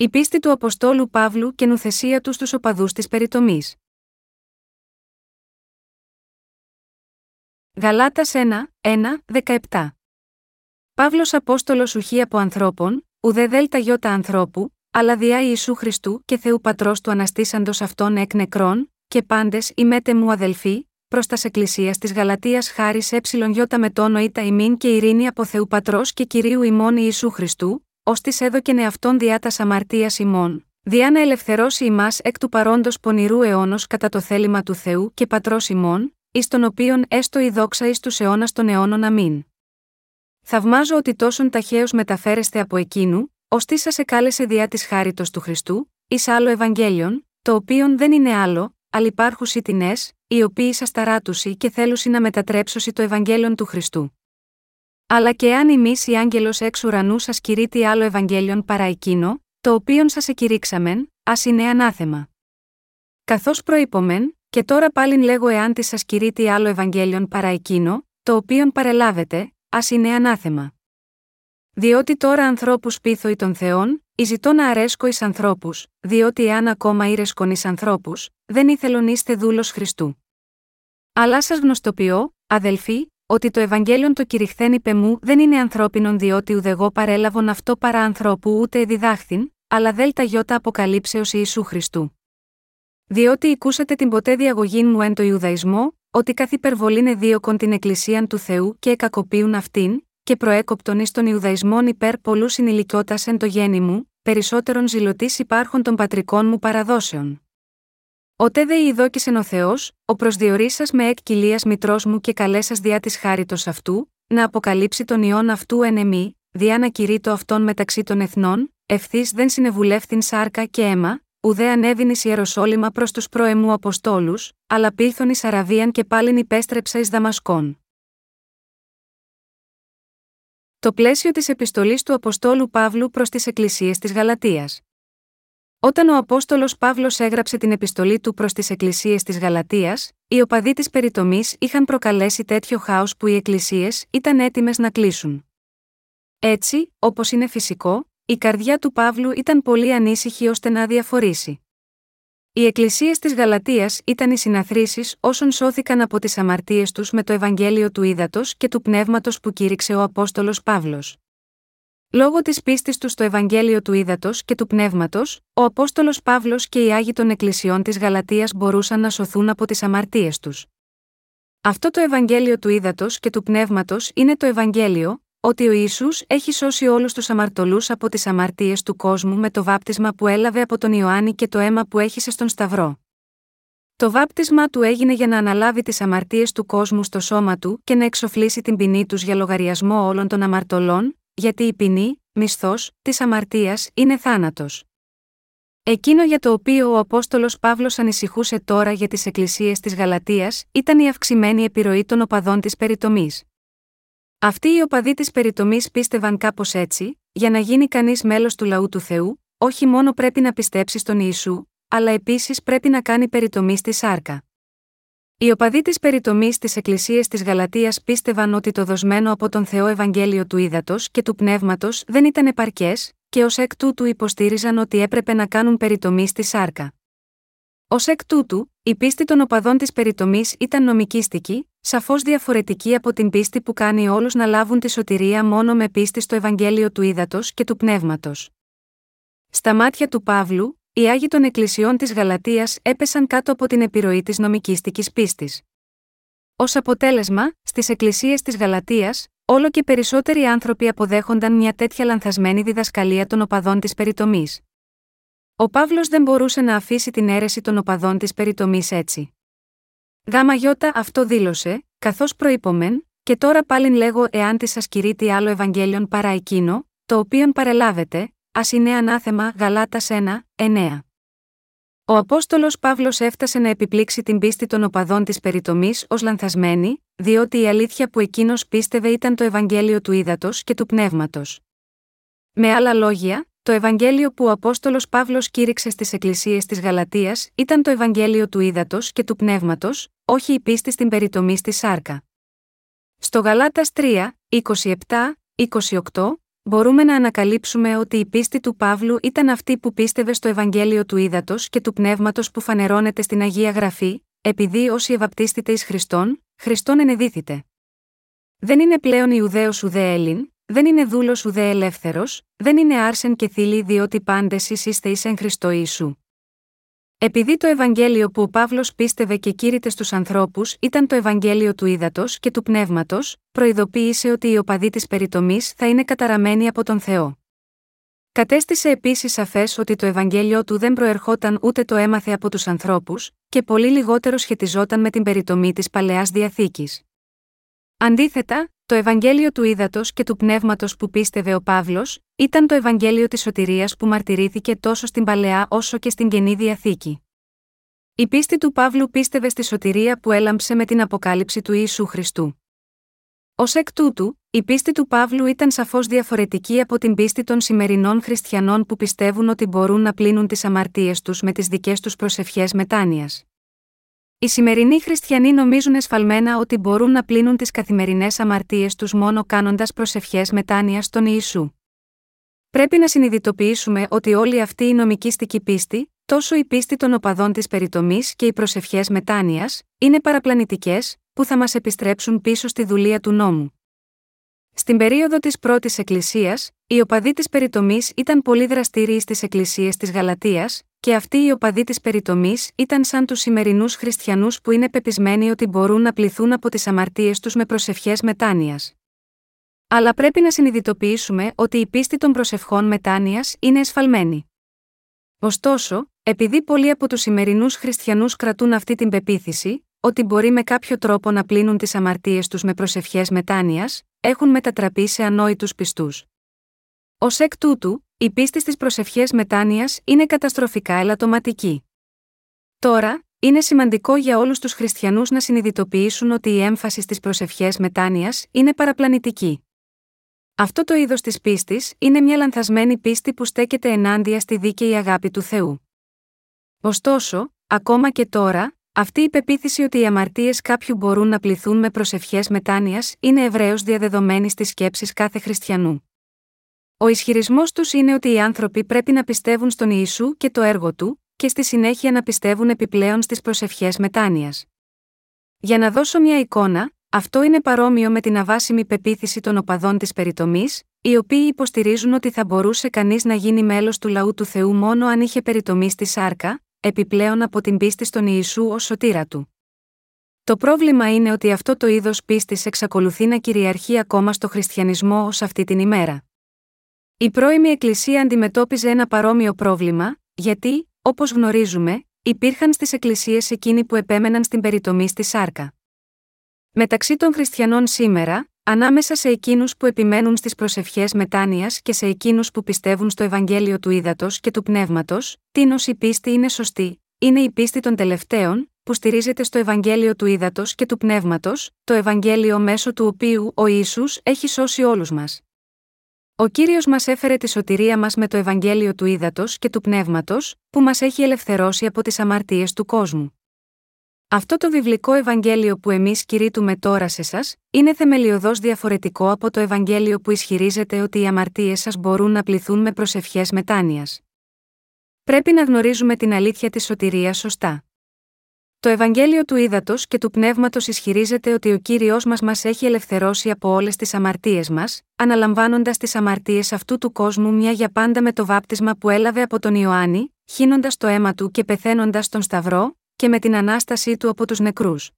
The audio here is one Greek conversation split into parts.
Η πίστη του Αποστόλου Παύλου και νουθεσία του στους οπαδούς της περιτομής. Γαλάτας 1, 1, 17 Παύλος Απόστολος ουχή από ανθρώπων, ουδέ δέλτα γιώτα ανθρώπου, αλλά διά Ιησού Χριστού και Θεού Πατρός του αναστήσαντος αυτών εκ νεκρών, και πάντες ημέτε μου αδελφοί, προς τας Εκκλησίας της Γαλατεία χάρη έψιλον γιώτα με τόνο ήτα ημίν και ειρήνη από Θεού Πατρός και κυρίου ημών Ιησού Χριστού, ως της έδωκεν εαυτόν διά τα αμαρτία ημών, διά να ελευθερώσει ημάς εκ του παρόντος πονηρού αιώνος κατά το θέλημα του Θεού και Πατρός ημών, εις τον οποίον έστω η δόξα εις τους αιώνας των αιώνων αμήν. Θαυμάζω ότι τόσον ταχαίως μεταφέρεστε από εκείνου, ως τι σας εκάλεσε διά της χάριτος του Χριστού, εις άλλο Ευαγγέλιον, το οποίον δεν είναι άλλο, αλλά υπάρχουσι τεινέ, οι οποίοι σα ταράτουσι και θέλουσι να μετατρέψωσι το Ευαγγέλιον του Χριστού. Αλλά και αν εμείς η άγγελος εξ ουρανού σας κηρύττει άλλο Ευαγγέλιον παρά εκείνο, το οποίον σας εκηρύξαμεν, ας είναι ανάθεμα. Καθώς προείπομεν, και τώρα πάλιν λέγω εάν της σας κηρύττει άλλο Ευαγγέλιον παρά εκείνο, το οποίον παρελάβετε, ας είναι ανάθεμα. Διότι τώρα ανθρώπους πείθω των Θεών, ή ζητώ να αρέσκω εις ανθρώπους, διότι εάν ακόμα ήρεσκον εις ανθρώπους, δεν ήθελον είστε δούλος Χριστού. Αλλά σας γνωστοποιώ, αδελφοί, ότι το Ευαγγέλιο το κηρυχθέν είπε μου δεν είναι ανθρώπινον διότι ουδεγό παρέλαβον αυτό παρά ανθρώπου ούτε διδάχθην, αλλά δέλτα γιώτα αποκαλύψεως Ιησού Χριστού. Διότι ακούσατε την ποτέ διαγωγή μου εν το Ιουδαϊσμό, ότι καθ' υπερβολήν δίωκον την Εκκλησίαν του Θεού και εκακοπίουν αυτήν, και προέκοπτον εις των Ιουδαϊσμών υπέρ πολλού συνηλικιώτας εν το γέννη μου, περισσότερον ζηλωτής υπάρχων των πατρικών μου παραδόσεων. Ότε δε ειδόκησεν ο Θεός, ο προσδιορίσα με εκ κοιλίας μητρός μου και καλέσα διά της χάριτος αυτού, να αποκαλύψει τον ιόν αυτού εν εμή, διά να κηρύττω αυτόν μεταξύ των εθνών, ευθύς δεν συνεβουλεύθην σάρκα και αίμα, ουδέ ανέβην εις Ιεροσόλυμα προς τους προεμού Αποστόλους, αλλά πήλθον εις Αραβίαν και πάλιν υπέστρεψα εις Δαμασκόν. Το πλαίσιο της επιστολής του Αποστόλου Παύλου προς τις Εκκλησίες της Γαλατεία. Όταν ο Απόστολος Παύλος έγραψε την επιστολή του προς τις Εκκλησίες της Γαλατεία, οι οπαδοί της περιτομής είχαν προκαλέσει τέτοιο χάος που οι Εκκλησίες ήταν έτοιμες να κλείσουν. Έτσι, όπως είναι φυσικό, η καρδιά του Παύλου ήταν πολύ ανήσυχη ώστε να αδιαφορήσει. Οι εκκλησίες της Γαλατεία ήταν οι συναθρήσεις όσων σώθηκαν από τις αμαρτίες τους με το Ευαγγέλιο του Ήδατος και του Πνεύματος που κήρυξε ο Απόστολος Παύλος. Λόγω της πίστης του στο Ευαγγέλιο του Ήδατος και του Πνεύματος, ο Απόστολος Παύλος και οι Άγιοι των Εκκλησιών της Γαλατείας μπορούσαν να σωθούν από τις αμαρτίες τους. Αυτό το Ευαγγέλιο του Ήδατος και του Πνεύματος είναι το Ευαγγέλιο, ότι ο Ισού έχει σώσει όλους τους αμαρτωλούς από τις αμαρτίες του κόσμου με το βάπτισμα που έλαβε από τον Ιωάννη και το αίμα που έχησε στον Σταυρό. Το βάπτισμα του έγινε για να αναλάβει τις αμαρτίες του κόσμου στο σώμα του και να εξοφλήσει την ποινή τους για λογαριασμό όλων των αμαρτωλών, γιατί η ποινή, μισθός, της αμαρτίας είναι θάνατος. Εκείνο για το οποίο ο Απόστολος Παύλος ανησυχούσε τώρα για τις εκκλησίες της Γαλατείας ήταν η αυξημένη επιρροή των οπαδών της περιτομής. Αυτοί οι οπαδοί της περιτομής πίστευαν κάπως έτσι, για να γίνει κανείς μέλος του λαού του Θεού, όχι μόνο πρέπει να πιστέψει στον Ιησού, αλλά επίσης πρέπει να κάνει περιτομή στη σάρκα. Οι οπαδοί της περιτομής της Εκκλησίας της Γαλατείας πίστευαν ότι το δοσμένο από τον Θεό Ευαγγέλιο του Ήδατος και του Πνεύματος δεν ήταν επαρκές, και ως εκ τούτου υποστήριζαν ότι έπρεπε να κάνουν περιτομή στη σάρκα. Ω εκ τούτου, η πίστη των οπαδών της περιτομής ήταν νομικίστικη, σαφώς διαφορετική από την πίστη που κάνει όλους να λάβουν τη σωτηρία μόνο με πίστη στο Ευαγγέλιο του Ήδατος και του Πνεύματος. Στα μάτια του Παύλου, οι Άγιοι των Εκκλησιών της Γαλατείας έπεσαν κάτω από την επιρροή της νομικίστικη πίστης. Ω αποτέλεσμα, στις εκκλησίες της Γαλατείας, όλο και περισσότεροι άνθρωποι αποδέχονταν μια τέτοια λανθασμένη διδασκαλία των οπαδών της περιτομής. Ο Παύλος δεν μπορούσε να αφήσει την αίρεση των οπαδών της περιτομής έτσι. Γάμα γιώτα αυτό δήλωσε, καθώς προείπομεν, και τώρα πάλιν λέγω εάν της σα κηρύττει άλλο Ευαγγέλιον παρά εκείνο, το οποίον παρελάβετε, ας είναι ανάθεμα Γαλάτα 1, 9. Ο Απόστολος Παύλος έφτασε να επιπλήξει την πίστη των οπαδών της περιτομή ως λανθασμένη, διότι η αλήθεια που εκείνος πίστευε ήταν το Ευαγγέλιο του Ήδατος και του Πνεύματος. Με άλλα λόγια, το Ευαγγέλιο που ο Απόστολος Παύλος κήρυξε στις εκκλησίες της Γαλατεία ήταν το Ευαγγέλιο του Ήδατος και του Πνεύματος, όχι η πίστη στην περιτομή στη Σάρκα. Στο Γαλάτας 3, 27, 28, μπορούμε να ανακαλύψουμε ότι η πίστη του Παύλου ήταν αυτή που πίστευε στο Ευαγγέλιο του Ήδατος και του Πνεύματος που φανερώνεται στην Αγία Γραφή, επειδή όσοι ευαπτίστητε εις Χριστόν, Χριστόν ενεδίθητε. Δεν είναι πλέον Ιουδαίος ουδέ Έλλην, δεν είναι δούλος ουδέ ελεύθερος, δεν είναι άρσεν και θήλη διότι πάντες ει είστε εις εν Χριστό Ιησού. Επειδή το Ευαγγέλιο που ο Παύλος πίστευε και κήρυτε στους ανθρώπους ήταν το Ευαγγέλιο του ύδατο και του πνεύματος, προειδοποίησε ότι οι οπαδοί της περιτομής θα είναι καταραμένοι από τον Θεό. Κατέστησε επίσης σαφές ότι το Ευαγγέλιο του δεν προερχόταν ούτε το έμαθε από τους ανθρώπους, και πολύ λιγότερο σχετιζόταν με την περιτομή της παλαιάς διαθήκης. Αντίθετα, το Ευαγγέλιο του ύδατο και του πνεύματος που πίστευε ο Παύλος, ήταν το Ευαγγέλιο της σωτηρίας που μαρτυρήθηκε τόσο στην παλαιά όσο και στην καινή διαθήκη. Η πίστη του Παύλου πίστευε στη σωτηρία που έλαμψε με την αποκάλυψη του Ιησού Χριστού. Ω εκ τούτου, η πίστη του Παύλου ήταν σαφώς διαφορετική από την πίστη των σημερινών χριστιανών που πιστεύουν ότι μπορούν να πλύνουν τις αμαρτίες τους με τις δικές τους προσευχές μετάνοιας. Οι σημερινοί χριστιανοί νομίζουν εσφαλμένα ότι μπορούν να πλύνουν τις καθημερινές αμαρτίες τους μόνο κάνοντας προσευχές μετάνοια στον Ιησού. Πρέπει να συνειδητοποιήσουμε ότι όλη αυτή η νομικήστική πίστη, τόσο η πίστη των οπαδών της περιτομής και οι προσευχές μετάνοιας, είναι παραπλανητικές, που θα μας επιστρέψουν πίσω στη δουλεία του νόμου. Στην περίοδο της πρώτης Εκκλησίας, οι οπαδοί της περιτομής ήταν πολύ δραστήριοι στις εκκλησίες της Γαλατείας, και αυτοί οι οπαδοί της περιτομής ήταν σαν τους σημερινούς χριστιανούς που είναι πεπισμένοι ότι μπορούν να πληθούν από τις αμαρτίες τους με προσευχές μετάνοιας. Αλλά πρέπει να συνειδητοποιήσουμε ότι η πίστη των προσευχών μετάνοιας είναι εσφαλμένη. Ωστόσο, επειδή πολλοί από τους σημερινούς χριστιανούς κρατούν αυτή την πεποίθηση, ότι μπορεί με κάποιο τρόπο να πλύνουν τις αμαρτίες τους με προσευχές μετάνοιας, έχουν μετατραπεί σε ανόητους πιστούς. Ω εκ τούτου, η πίστη στις προσευχές μετάνοιας είναι καταστροφικά ελαττωματική. Τώρα, είναι σημαντικό για όλους τους χριστιανούς να συνειδητοποιήσουν ότι η έμφαση στις προσευχές μετάνοιας είναι παραπλανητική. Αυτό το είδος της πίστης είναι μια λανθασμένη πίστη που στέκεται ενάντια στη δίκαιη αγάπη του Θεού. Ωστόσο, ακόμα και τώρα, αυτή η πεποίθηση ότι οι αμαρτίες κάποιου μπορούν να πληθούν με προσευχές μετάνοιας είναι ευρέως διαδεδομένη στις σκέψεις κάθε χριστιανού. Ο ισχυρισμός τους είναι ότι οι άνθρωποι πρέπει να πιστεύουν στον Ιησού και το έργο του, και στη συνέχεια να πιστεύουν επιπλέον στις προσευχές μετάνοιας. Για να δώσω μια εικόνα, αυτό είναι παρόμοιο με την αβάσιμη πεποίθηση των οπαδών της περιτομής, οι οποίοι υποστηρίζουν ότι θα μπορούσε κανείς να γίνει μέλος του λαού του Θεού μόνο αν είχε περιτομή στη σάρκα, επιπλέον από την πίστη στον Ιησού ως σωτήρα του. Το πρόβλημα είναι ότι αυτό το είδος πίστης εξακολουθεί να κυριαρχεί ακόμα στο χριστιανισμό ως αυτή την ημέρα. Η πρώιμη Εκκλησία αντιμετώπιζε ένα παρόμοιο πρόβλημα, γιατί, όπως γνωρίζουμε, υπήρχαν στις εκκλησίες εκείνοι που επέμεναν στην περιτομή στη σάρκα. Μεταξύ των χριστιανών σήμερα, ανάμεσα σε εκείνους που επιμένουν στις προσευχές μετάνοιας και σε εκείνους που πιστεύουν στο Ευαγγέλιο του Ήδατος και του Πνεύματος, τίνο η πίστη είναι σωστή, είναι η πίστη των τελευταίων, που στηρίζεται στο Ευαγγέλιο του Ήδατος και του Πνεύματος, το Ευαγγέλιο μέσω του οποίου ο Ιησούς έχει σώσει όλους μας. Ο κύριος μας έφερε τη σωτηρία μας με το Ευαγγέλιο του Ήδατος και του Πνεύματος, που μας έχει ελευθερώσει από τις αμαρτίες του κόσμου. Αυτό το βιβλικό Ευαγγέλιο που εμείς κηρύττουμε τώρα σε εσά, είναι θεμελιωδώς διαφορετικό από το Ευαγγέλιο που ισχυρίζεται ότι οι αμαρτίες σας μπορούν να πληθούν με προσευχές μετάνοιας. Πρέπει να γνωρίζουμε την αλήθεια της σωτηρίας σωστά. Το Ευαγγέλιο του Ήδατος και του Πνεύματος ισχυρίζεται ότι ο κύριος μας μας έχει ελευθερώσει από όλες τις αμαρτίες μας, αναλαμβάνοντας τις αμαρτίες αυτού του κόσμου μια για πάντα με το βάπτισμα που έλαβε από τον Ιωάννη, χύνοντας το αίμα του και πεθαίνοντας στον Σταυρό, και με την ανάστασή του από τους νεκρούς.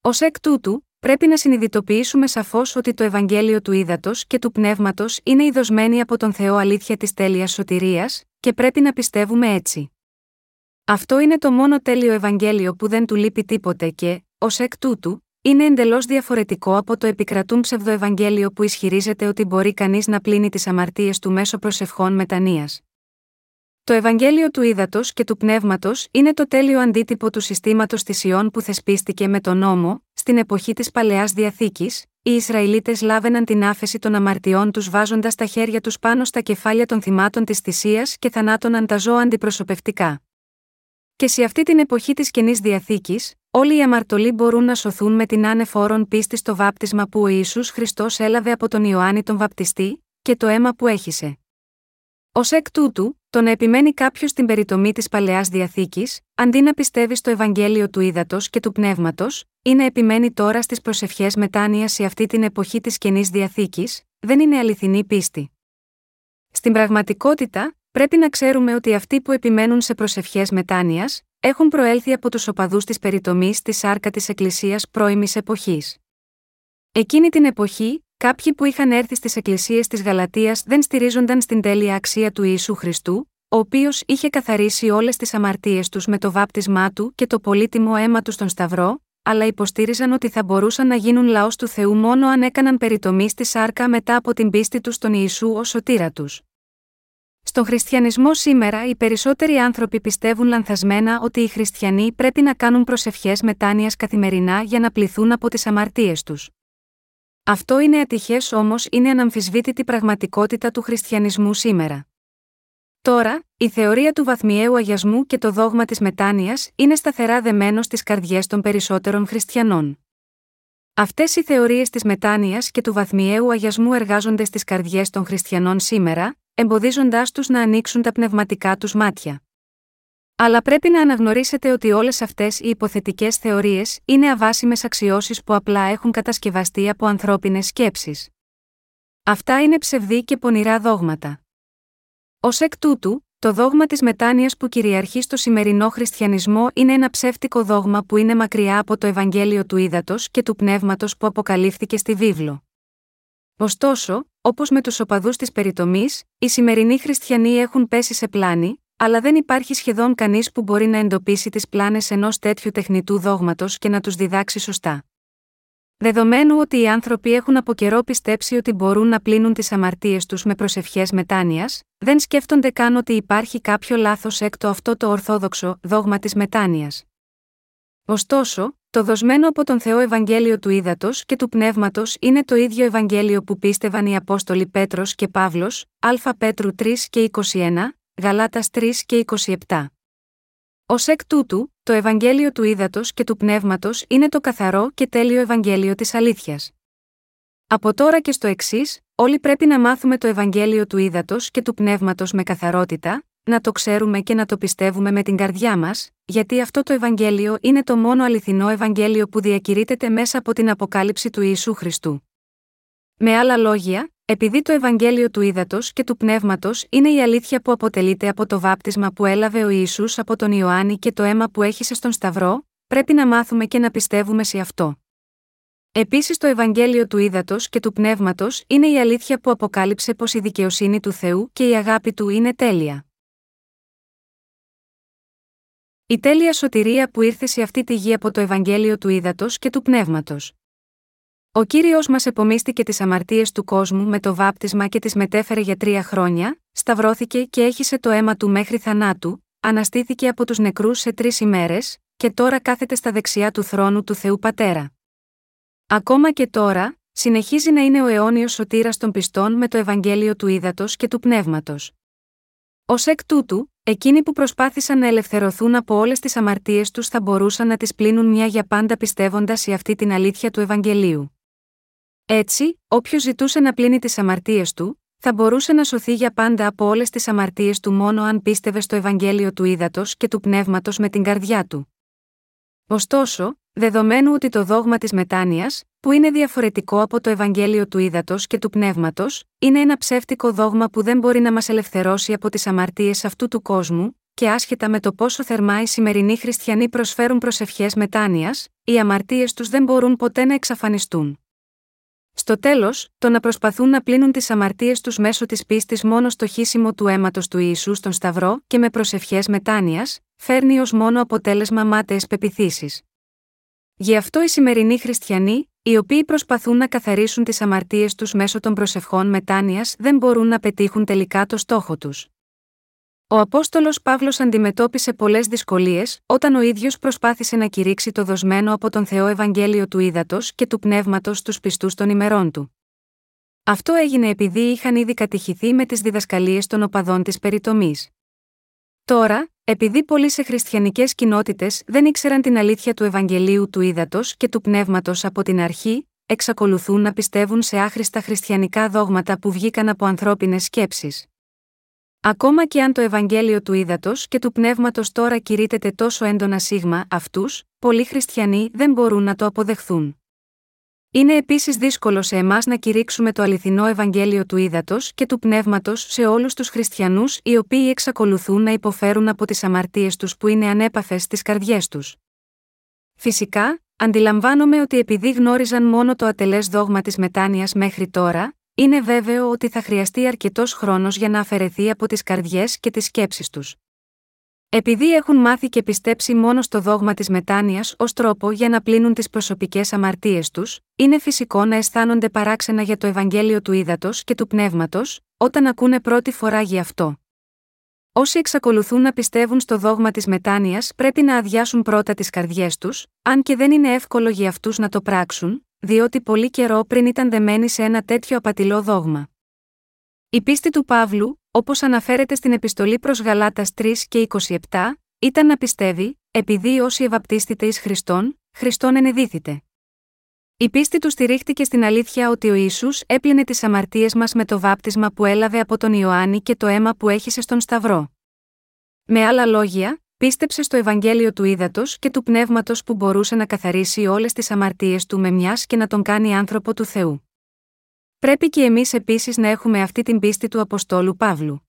Ω εκ τούτου, πρέπει να συνειδητοποιήσουμε σαφώς ότι το Ευαγγέλιο του Ήδατος και του Πνεύματος είναι ειδοσμένη από τον Θεό αλήθεια της τέλειας σωτηρίας, και πρέπει να πιστεύουμε έτσι. Αυτό είναι το μόνο τέλειο Ευαγγέλιο που δεν του λείπει τίποτε και, ως εκ τούτου, είναι εντελώς διαφορετικό από το επικρατούν ψευδοευαγγέλιο που ισχυρίζεται ότι μπορεί κανείς να πλύνει τις αμαρτίες του μέσω προσευχών μετανία. Το Ευαγγέλιο του Ήδατος και του Πνεύματος είναι το τέλειο αντίτυπο του συστήματος θυσιών που θεσπίστηκε με τον νόμο, στην εποχή της Παλαιάς Διαθήκης, οι Ισραηλίτες λάβαιναν την άφεση των αμαρτιών τους βάζοντας τα χέρια τους πάνω στα κεφάλια των θυμάτων της θυσίας και θανάτωναν τα ζώα αντιπροσωπευτικά. Και σε αυτή την εποχή της καινής διαθήκης, όλοι οι αμαρτωλοί μπορούν να σωθούν με την άνεφόρον πίστη στο βάπτισμα που ο Ιησούς Χριστός έλαβε από τον Ιωάννη τον Βαπτιστή, και το αίμα που έχησε. Ω εκ τούτου, το να επιμένει κάποιος στην περιτομή της παλαιάς διαθήκης, αντί να πιστεύει στο Ευαγγέλιο του ύδατο και του πνεύματος, ή να επιμένει τώρα στις προσευχές μετάνοια σε αυτή την εποχή της καινής διαθήκης, δεν είναι αληθινή πίστη. Στην πραγματικότητα, πρέπει να ξέρουμε ότι αυτοί που επιμένουν σε προσευχές μετάνοιας, έχουν προέλθει από τους οπαδούς της περιτομής στη σάρκα της Εκκλησίας πρώιμης εποχής. Εκείνη την εποχή, κάποιοι που είχαν έρθει στις εκκλησίες της Γαλατείας δεν στηρίζονταν στην τέλεια αξία του Ιησού Χριστού, ο οποίος είχε καθαρίσει όλες τις αμαρτίες τους με το βάπτισμά του και το πολύτιμο αίμα του στον Σταυρό, αλλά υποστήριζαν ότι θα μπορούσαν να γίνουν λαός του Θεού μόνο αν έκαναν περιτομή στη σάρκα μετά από την πίστη τους στον Ιησού ως σωτήρα τους. Στον χριστιανισμό σήμερα οι περισσότεροι άνθρωποι πιστεύουν λανθασμένα ότι οι χριστιανοί πρέπει να κάνουν προσευχές μετάνοιας καθημερινά για να πληθούν από τις αμαρτίες τους. Αυτό είναι ατυχές όμως είναι αναμφισβήτητη πραγματικότητα του χριστιανισμού σήμερα. Τώρα, η θεωρία του βαθμιαίου αγιασμού και το δόγμα της μετάνοιας είναι σταθερά δεμένο στις καρδιές των περισσότερων χριστιανών. Αυτές οι θεωρίες της μετάνοιας και του βαθμιαίου αγιασμού εργάζονται στις καρδιές των χριστιανών σήμερα, εμποδίζοντάς τους να ανοίξουν τα πνευματικά τους μάτια. Αλλά πρέπει να αναγνωρίσετε ότι όλες αυτές οι υποθετικές θεωρίες είναι αβάσιμες αξιώσεις που απλά έχουν κατασκευαστεί από ανθρώπινες σκέψεις. Αυτά είναι ψευδή και πονηρά δόγματα. Ω εκ τούτου, το δόγμα της μετάνοιας που κυριαρχεί στο σημερινό χριστιανισμό είναι ένα ψεύτικο δόγμα που είναι μακριά από το Ευαγγέλιο του Ήδατος και του Πνεύματος που αποκαλύφθηκε στη βίβλο. Ωστόσο, όπως με τους οπαδούς της περιτομής, οι σημερινοί χριστιανοί έχουν πέσει σε πλάνη, αλλά δεν υπάρχει σχεδόν κανείς που μπορεί να εντοπίσει τις πλάνες ενός τέτοιου τεχνητού δόγματος και να τους διδάξει σωστά. Δεδομένου ότι οι άνθρωποι έχουν από καιρό πιστέψει ότι μπορούν να πλύνουν τις αμαρτίες τους με προσευχές μετάνοιας, δεν σκέφτονται καν ότι υπάρχει κάποιο λάθος έκτο αυτό το ορθόδοξο δόγμα της μετάνοιας. Ωστόσο, το δοσμένο από τον Θεό Ευαγγέλιο του Ήδατος και του Πνεύματος είναι το ίδιο Ευαγγέλιο που πίστευαν οι Απόστολοι Πέτρος και Παύλος, Α Πέτρου 3 και 21, Γαλάτας 3 και 27. Ω εκ τούτου, το Ευαγγέλιο του Ήδατος και του Πνεύματος είναι το καθαρό και τέλειο Ευαγγέλιο της αλήθειας. Από τώρα και στο εξής, όλοι πρέπει να μάθουμε το Ευαγγέλιο του Ήδατος και του Πνεύματος με καθαρότητα, να το ξέρουμε και να το πιστεύουμε με την καρδιά μας, γιατί αυτό το Ευαγγέλιο είναι το μόνο αληθινό Ευαγγέλιο που διακηρύτεται μέσα από την αποκάλυψη του Ιησού Χριστού. Με άλλα λόγια, επειδή το Ευαγγέλιο του Ήδατος και του Πνεύματος είναι η αλήθεια που αποτελείται από το βάπτισμα που έλαβε ο Ισού από τον Ιωάννη και το αίμα που έχησε στον Σταυρό, πρέπει να μάθουμε και να πιστεύουμε σε αυτό. Επίσης το Ευαγγέλιο του Ήδατος και του Πνεύματος είναι η αλήθεια που αποκάλυψε πως η δικαιοσύνη του Θεού και η αγάπη του είναι τέλεια. Η τέλεια σωτηρία που ήρθε σε αυτή τη γη από το Ευαγγέλιο του Ήδατος και του Πνεύματος. Ο κύριος μας επομίστηκε τις αμαρτίες του κόσμου με το βάπτισμα και τις μετέφερε για τρία χρόνια, σταυρώθηκε και έχισε το αίμα του μέχρι θανάτου, αναστήθηκε από τους νεκρούς σε τρεις ημέρες, και τώρα κάθεται στα δεξιά του θρόνου του Θεού Πατέρα. Ακόμα και τώρα, συνεχίζει να είναι ο αιώνιος σωτήρας των πιστών με το Ευαγγέλιο του Ήδατος και του Πνεύματος. Ω εκ τούτου, εκείνοι που προσπάθησαν να ελευθερωθούν από όλες τις αμαρτίες τους θα μπορούσαν να τις πλύνουν μια για πάντα πιστεύοντας σε αυτή την αλήθεια του Ευαγγελίου. Έτσι, όποιος ζητούσε να πλύνει τις αμαρτίες του, θα μπορούσε να σωθεί για πάντα από όλες τις αμαρτίες του μόνο αν πίστευε στο Ευαγγέλιο του Ήδατος και του Πνεύματος με την καρδιά του. Ωστόσο, δεδομένου ότι το δόγμα της μετάνοιας, που είναι διαφορετικό από το Ευαγγέλιο του Ήδατος και του Πνεύματος, είναι ένα ψεύτικο δόγμα που δεν μπορεί να μας ελευθερώσει από τις αμαρτίες αυτού του κόσμου, και άσχετα με το πόσο θερμά οι σημερινοί χριστιανοί προσφέρουν προσευχές μετάνοιας, οι αμαρτίες τους δεν μπορούν ποτέ να εξαφανιστούν. Στο τέλος, το να προσπαθούν να πλύνουν τις αμαρτίες τους μέσω της πίστης μόνο στο χύσιμο του αίματος του Ιησού στον Σταυρό και με προσευχές μετάνοιας, φέρνει ως μόνο αποτέλεσμα μάταιες πεπιθήσεις. Γι' αυτό οι σημερινοί χριστιανοί, οι οποίοι προσπαθούν να καθαρίσουν τις αμαρτίες τους μέσω των προσευχών μετάνοιας, δεν μπορούν να πετύχουν τελικά το στόχο τους. Ο Απόστολος Παύλος αντιμετώπισε πολλές δυσκολίες όταν ο ίδιος προσπάθησε να κηρύξει το δοσμένο από τον Θεό Ευαγγέλιο του Ήδατος και του Πνεύματος στους πιστούς των ημερών του. Αυτό έγινε επειδή είχαν ήδη κατηχηθεί με τις διδασκαλίες των οπαδών της περιτομής. Τώρα, επειδή πολλοί σε χριστιανικές κοινότητες δεν ήξεραν την αλήθεια του Ευαγγελίου του Ήδατος και του Πνεύματος από την αρχή, εξακολουθούν να πιστεύουν σε άχρηστα χριστιανικά δόγματα που βγήκαν από ανθρώπινες σκέψεις. Ακόμα και αν το Ευαγγέλιο του Ήδατος και του Πνεύματος τώρα κηρύτεται τόσο έντονα σίγμα αυτούς, πολλοί χριστιανοί δεν μπορούν να το αποδεχθούν. Είναι επίσης δύσκολο σε εμάς να κηρύξουμε το αληθινό Ευαγγέλιο του Ήδατος και του Πνεύματος σε όλους τους χριστιανούς οι οποίοι εξακολουθούν να υποφέρουν από τις αμαρτίες τους που είναι ανέπαφες στις καρδιές τους. Φυσικά, αντιλαμβάνομαι ότι επειδή γνώριζαν μόνο το ατελές δόγμα της μετάνοιας μέχρι τώρα, είναι βέβαιο ότι θα χρειαστεί αρκετός χρόνος για να αφαιρεθεί από τις καρδιές και τις σκέψεις τους. Επειδή έχουν μάθει και πιστέψει μόνο στο δόγμα της μετάνοιας ως τρόπο για να πλύνουν τις προσωπικές αμαρτίες τους, είναι φυσικό να αισθάνονται παράξενα για το Ευαγγέλιο του ύδατο και του πνεύματος, όταν ακούνε πρώτη φορά γι' αυτό. Όσοι εξακολουθούν να πιστεύουν στο δόγμα της μετάνοιας πρέπει να αδειάσουν πρώτα τις καρδιές τους, αν και δεν είναι εύκολο για αυτούς να το πράξουν, διότι πολύ καιρό πριν ήταν δεμένοι σε ένα τέτοιο απατηλό δόγμα. Η πίστη του Παύλου, όπως αναφέρεται στην επιστολή προς Γαλάτας 3 και 27, ήταν να πιστεύει, επειδή όσοι ευαπτίστητε εις Χριστόν, Χριστόν ενεδίθητε. Η πίστη του στηρίχτηκε στην αλήθεια ότι ο Ισού έπλυνε τις αμαρτίες μας με το βάπτισμα που έλαβε από τον Ιωάννη και το αίμα που έχησε στον Σταυρό. Με άλλα λόγια, πίστεψε στο Ευαγγέλιο του Ήδατος και του Πνεύματος που μπορούσε να καθαρίσει όλες τις αμαρτίες του με μιας και να τον κάνει άνθρωπο του Θεού. Πρέπει και εμείς επίσης να έχουμε αυτή την πίστη του Αποστόλου Παύλου.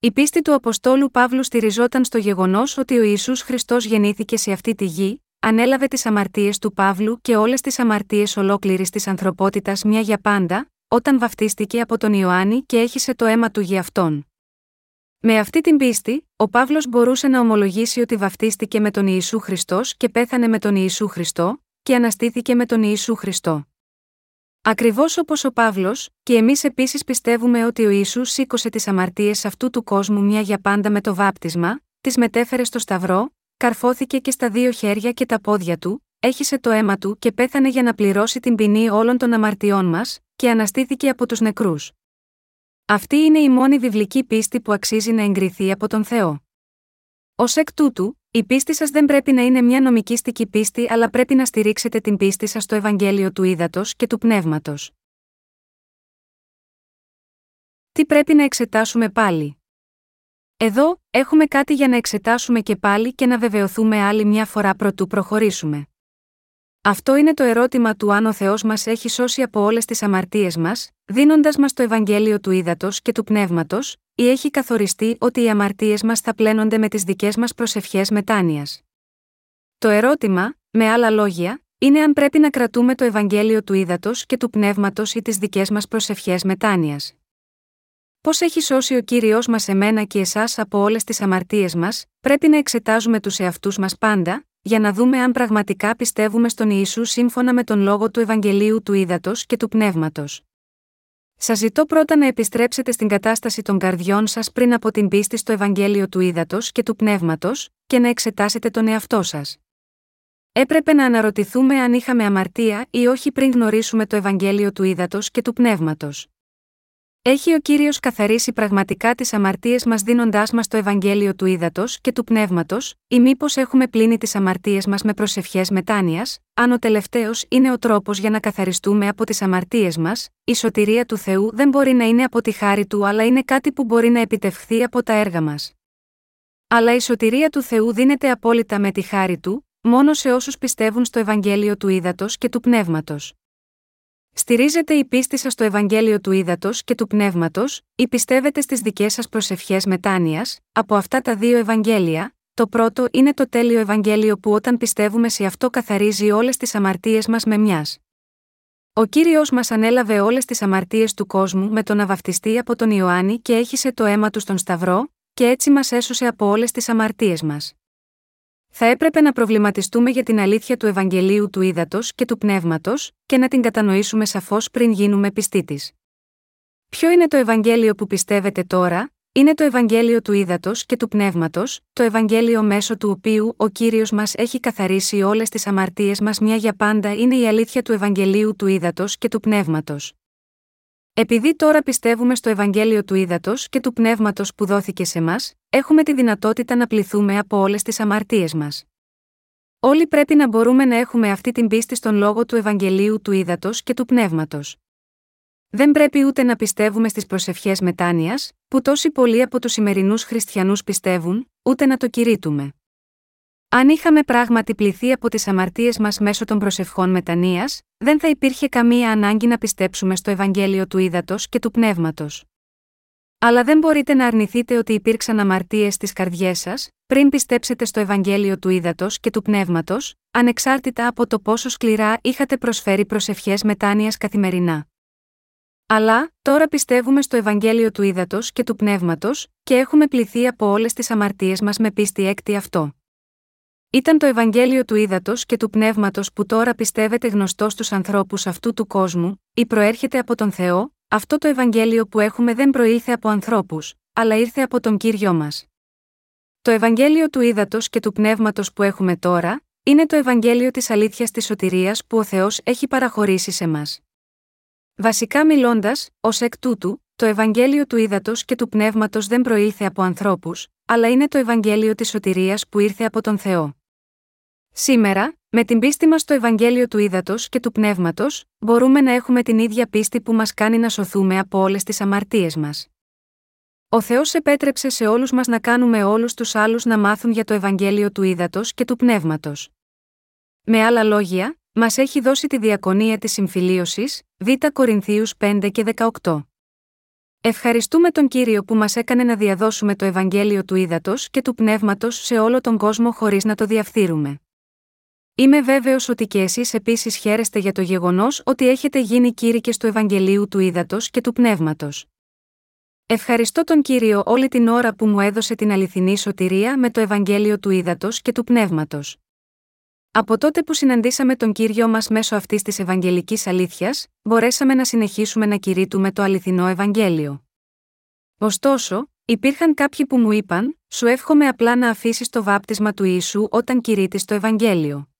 Η πίστη του Αποστόλου Παύλου στηριζόταν στο γεγονός ότι ο Ιησούς Χριστός γεννήθηκε σε αυτή τη γη, ανέλαβε τις αμαρτίες του Παύλου και όλες τις αμαρτίες ολόκληρης της ανθρωπότητας μια για πάντα, όταν βαφτίστηκε από τον Ιωάννη και έχισε το αίμα του για αυτόν. Με αυτή την πίστη, ο Παύλος μπορούσε να ομολογήσει ότι βαφτίστηκε με τον Ιησού Χριστός και πέθανε με τον Ιησού Χριστό, και αναστήθηκε με τον Ιησού Χριστό. Ακριβώς όπως ο Παύλος, και εμείς επίσης πιστεύουμε ότι ο Ιησούς σήκωσε τις αμαρτίες αυτού του κόσμου μια για πάντα με το βάπτισμα, τις μετέφερε στο Σταυρό, καρφώθηκε και στα δύο χέρια και τα πόδια του, έχισε το αίμα του και πέθανε για να πληρώσει την ποινή όλων των αμαρτιών μας, και αναστήθηκε από τους νεκρούς. Αυτή είναι η μόνη βιβλική πίστη που αξίζει να εγκριθεί από τον Θεό. Ω εκ τούτου, η πίστη σας δεν πρέπει να είναι μια νομικήστικη πίστη, αλλά πρέπει να στηρίξετε την πίστη σας στο Ευαγγέλιο του Ήδατος και του Πνεύματος. Τι πρέπει να εξετάσουμε πάλι; Εδώ, έχουμε κάτι για να εξετάσουμε και πάλι και να βεβαιωθούμε άλλη μια φορά προτού προχωρήσουμε. Αυτό είναι το ερώτημα του αν ο Θεός μας έχει σώσει από όλες τις αμαρτίες μας, δίνοντας μας το Ευαγγέλιο του Ήδατος και του Πνεύματος, ή έχει καθοριστεί ότι οι αμαρτίες μας θα πλένονται με τις δικές μας προσευχές μετάνοιας. Το ερώτημα, με άλλα λόγια, είναι αν πρέπει να κρατούμε το Ευαγγέλιο του Ήδατος και του Πνεύματος ή τις δικές μας προσευχές μετάνοιας. Πώς έχει σώσει ο κύριος μας εμένα και εσάς από όλες τις αμαρτίες μας, πρέπει να εξετάζουμε τους εαυτούς μας πάντα, για να δούμε αν πραγματικά πιστεύουμε στον Ιησού σύμφωνα με τον λόγο του Ευαγγελίου του Ήδατος και του Πνεύματος. Σας ζητώ πρώτα να επιστρέψετε στην κατάσταση των καρδιών σας πριν από την πίστη στο Ευαγγέλιο του Ήδατος και του Πνεύματος, και να εξετάσετε τον εαυτό σας. Έπρεπε να αναρωτηθούμε αν είχαμε αμαρτία ή όχι πριν γνωρίσουμε το Ευαγγέλιο του Ήδατος και του Πνεύματος. Έχει ο κύριος καθαρίσει πραγματικά τις αμαρτίες μας δίνοντάς μας το Ευαγγέλιο του Ήδατος και του Πνεύματος, ή μήπως έχουμε πλύνει τις αμαρτίες μας με προσευχές μετάνοιας, αν ο τελευταίος είναι ο τρόπος για να καθαριστούμε από τις αμαρτίες μας, η σωτηρία του Θεού δεν μπορεί να είναι από τη χάρη του αλλά είναι κάτι που μπορεί να επιτευχθεί από τα έργα μας. Αλλά η σωτηρία του Θεού δίνεται απόλυτα με τη χάρη του, μόνο σε όσους πιστεύουν στο Ευαγγέλιο του Ήδατος και του Πνεύματος. Στηρίζετε η πίστη σας στο Ευαγγέλιο του Ήδατος και του Πνεύματος, ή πιστεύετε στις δικές σας προσευχές μετάνοιας, από αυτά τα δύο Ευαγγέλια, το πρώτο είναι το τέλειο Ευαγγέλιο που όταν πιστεύουμε σε αυτό καθαρίζει όλες τις αμαρτίες μας με μιας. Ο κύριος μας ανέλαβε όλες τις αμαρτίες του κόσμου με τον αβαυτιστή από τον Ιωάννη και έχισε το αίμα του στον Σταυρό, και έτσι μας έσωσε από όλες τις αμαρτίες μας. Θα έπρεπε να προβληματιστούμε για την αλήθεια του Ευαγγελίου του Ήδατος και του Πνεύματος, και να την κατανοήσουμε σαφώς πριν γίνουμε πιστοί της. Ποιο είναι το Ευαγγέλιο που πιστεύετε τώρα, είναι το Ευαγγέλιο του Ήδατος και του Πνεύματος, το Ευαγγέλιο μέσω του οποίου ο κύριος μας έχει καθαρίσει όλες τις αμαρτίες μας μια για πάντα είναι η αλήθεια του Ευαγγελίου του Ήδατος και του Πνεύματος. Επειδή τώρα πιστεύουμε στο Ευαγγέλιο του Ήδατος και του Πνεύματος που δόθηκε σε μας, έχουμε τη δυνατότητα να πληθούμε από όλες τις αμαρτίες μας. Όλοι πρέπει να μπορούμε να έχουμε αυτή την πίστη στον λόγο του Ευαγγελίου του Ήδατος και του Πνεύματος. Δεν πρέπει ούτε να πιστεύουμε στις προσευχές μετάνοιας, που τόσοι πολλοί από τους σημερινούς χριστιανούς πιστεύουν, ούτε να το κηρύττουμε. Αν είχαμε πράγματι πληθεί από τις αμαρτίες μας μέσω των προσευχών μετανία, δεν θα υπήρχε καμία ανάγκη να πιστέψουμε στο Ευαγγέλιο του Ήδατος και του Πνεύματος. Αλλά δεν μπορείτε να αρνηθείτε ότι υπήρξαν αμαρτίες στις καρδιές σας, πριν πιστέψετε στο Ευαγγέλιο του Ήδατος και του Πνεύματος, ανεξάρτητα από το πόσο σκληρά είχατε προσφέρει προσευχές μετάνοιας καθημερινά. Αλλά, τώρα πιστεύουμε στο Ευαγγέλιο του Ήδατος και του Πνεύματος, και έχουμε πληθεί από όλες τις αμαρτίες μας με πίστη έκτη αυτό. Ήταν το Ευαγγέλιο του Ήδατος και του Πνεύματος που τώρα πιστεύετε γνωστό στους ανθρώπους αυτού του κόσμου, ή προέρχεται από τον Θεό, αυτό το Ευαγγέλιο που έχουμε δεν προήλθε από ανθρώπους, αλλά ήρθε από τον κύριο μας. Το Ευαγγέλιο του Ήδατος και του Πνεύματος που έχουμε τώρα, είναι το Ευαγγέλιο της αλήθειας της σωτηρίας που ο Θεός έχει παραχωρήσει σε μας. Βασικά μιλώντας, ως εκ τούτου, το Ευαγγέλιο του Ήδατος και του Πνεύματος δεν προήλθε από ανθρώπους, αλλά είναι το Ευαγγέλιο της σωτηρίας που ήρθε από τον Θεό. Σήμερα, με την πίστη μας στο Ευαγγέλιο του Ήδατος και του Πνεύματος, μπορούμε να έχουμε την ίδια πίστη που μας κάνει να σωθούμε από όλες τις αμαρτίες μας. Ο Θεός επέτρεψε σε όλους μας να κάνουμε όλους τους άλλους να μάθουν για το Ευαγγέλιο του Ήδατος και του Πνεύματος. Με άλλα λόγια, μας έχει δώσει τη διακονία της συμφιλίωσης, Β Κορινθίους 5 και 18. Ευχαριστούμε τον Κύριο που μας έκανε να διαδώσουμε το Ευαγγέλιο του Ήδατος και του Πνεύματος σε όλο τον κόσμο χωρίς να το διαφθείρουμε. Είμαι βέβαιος ότι και εσείς επίσης χαίρεστε για το γεγονός ότι έχετε γίνει κήρυκε του Ευαγγελίου του Ήδατος και του Πνεύματος. Ευχαριστώ τον κύριο όλη την ώρα που μου έδωσε την αληθινή σωτηρία με το Ευαγγέλιο του Ήδατος και του Πνεύματος. Από τότε που συναντήσαμε τον κύριο μας μέσω αυτής της Ευαγγελικής αλήθειας, μπορέσαμε να συνεχίσουμε να κηρύττουμε το αληθινό Ευαγγέλιο. Ωστόσο, υπήρχαν κάποιοι που μου είπαν: Σου εύχομαι απλά να αφήσεις το βάπτισμα του Ιησού όταν κηρύττεις το Ευαγγέλιο.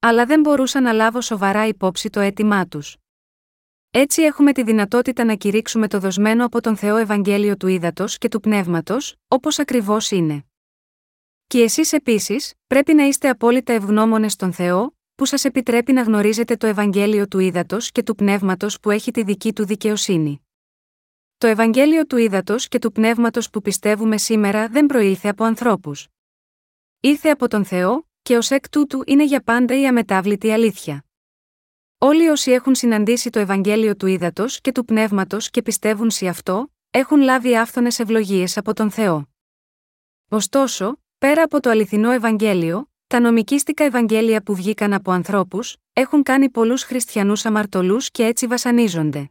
Αλλά δεν μπορούσα να λάβω σοβαρά υπόψη το αίτημά τους. Έτσι έχουμε τη δυνατότητα να κηρύξουμε το δοσμένο από τον Θεό Ευαγγέλιο του Ήδατος και του Πνεύματος, όπως ακριβώς είναι. Και εσείς επίσης, πρέπει να είστε απόλυτα ευγνώμονες στον Θεό, που σας επιτρέπει να γνωρίζετε το Ευαγγέλιο του Ήδατος και του Πνεύματος που έχει τη δική του δικαιοσύνη. Το Ευαγγέλιο του Ήδατος και του Πνεύματος που πιστεύουμε σήμερα δεν προήλθε από ανθρώπους. Ήρθε από τον Θεό, και ως εκ τούτου είναι για πάντα η αμετάβλητη αλήθεια. Όλοι όσοι έχουν συναντήσει το Ευαγγέλιο του Ήδατος και του Πνεύματος και πιστεύουν σε αυτό, έχουν λάβει άφθονες ευλογίες από τον Θεό. Ωστόσο, πέρα από το αληθινό Ευαγγέλιο, τα νομικίστικα Ευαγγέλια που βγήκαν από ανθρώπους, έχουν κάνει πολλούς χριστιανούς αμαρτωλούς και έτσι βασανίζονται.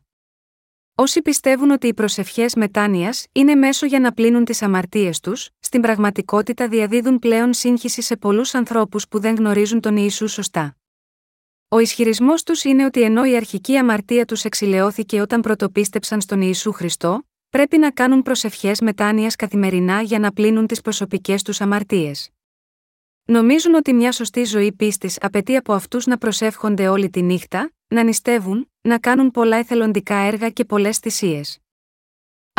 Όσοι πιστεύουν ότι οι προσευχές μετάνοιας είναι μέσο για να πλύνουν τις αμαρτίες τους, στην πραγματικότητα διαδίδουν πλέον σύγχυση σε πολλούς ανθρώπους που δεν γνωρίζουν τον Ιησού σωστά. Ο ισχυρισμός τους είναι ότι ενώ η αρχική αμαρτία τους εξηλαιώθηκε όταν πρωτοπίστεψαν στον Ιησού Χριστό, πρέπει να κάνουν προσευχές μετάνοιας καθημερινά για να πλύνουν τις προσωπικές τους αμαρτίες. Νομίζουν ότι μια σωστή ζωή πίστης απαιτεί από αυτούς να προσεύχονται όλη τη νύχτα, να νηστεύουν, να κάνουν πολλά εθελοντικά έργα και πολλές θυσίες.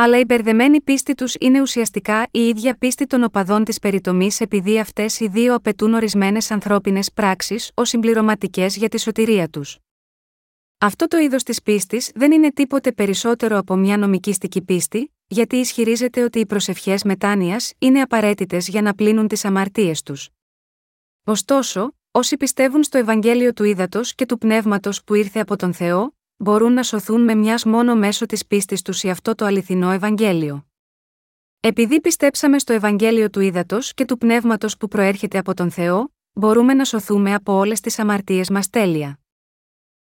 Αλλά η μπερδεμένη πίστη τους είναι ουσιαστικά η ίδια πίστη των οπαδών της περιτομής επειδή αυτές οι δύο απαιτούν ορισμένες ανθρώπινες πράξεις ως συμπληρωματικές για τη σωτηρία τους. Αυτό το είδος της πίστης δεν είναι τίποτε περισσότερο από μια νομικήστική πίστη, γιατί ισχυρίζεται ότι οι προσευχές μετάνοιας είναι απαραίτητες για να πλύνουν τις αμαρτίες τους. Ωστόσο, όσοι πιστεύουν στο Ευαγγέλιο του Ήδατος και του Πνεύματος που ήρθε από τον Θεό, μπορούν να σωθούν με μιας μόνο μέσω της πίστης τους σε αυτό το αληθινό Ευαγγέλιο. Επειδή πιστέψαμε στο Ευαγγέλιο του Ήδατος και του Πνεύματος που προέρχεται από τον Θεό, μπορούμε να σωθούμε από όλες τις αμαρτίες μας τέλεια.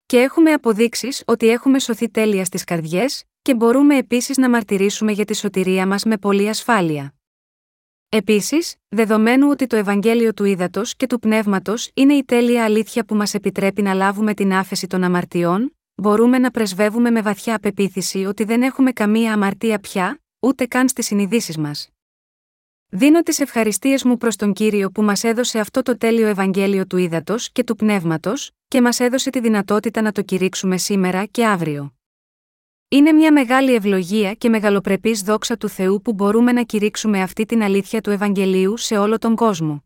Και έχουμε αποδείξεις ότι έχουμε σωθεί τέλεια στις καρδιές, και μπορούμε επίσης να μαρτυρήσουμε για τη σωτηρία μας με πολλή ασφάλεια. Επίσης, δεδομένου ότι το Ευαγγέλιο του Ήδατος και του Πνεύματος είναι η τέλεια αλήθεια που μας επιτρέπει να λάβουμε την άφεση των αμαρτιών, μπορούμε να πρεσβεύουμε με βαθιά πεποίθηση ότι δεν έχουμε καμία αμαρτία πια, ούτε καν στις συνειδήσεις μας. Δίνω τις ευχαριστίες μου προς τον κύριο που μας έδωσε αυτό το τέλειο Ευαγγέλιο του Ήδατος και του Πνεύματος, και μας έδωσε τη δυνατότητα να το κηρύξουμε σήμερα και αύριο. Είναι μια μεγάλη ευλογία και μεγαλοπρεπής δόξα του Θεού που μπορούμε να κηρύξουμε αυτή την αλήθεια του Ευαγγελίου σε όλο τον κόσμο.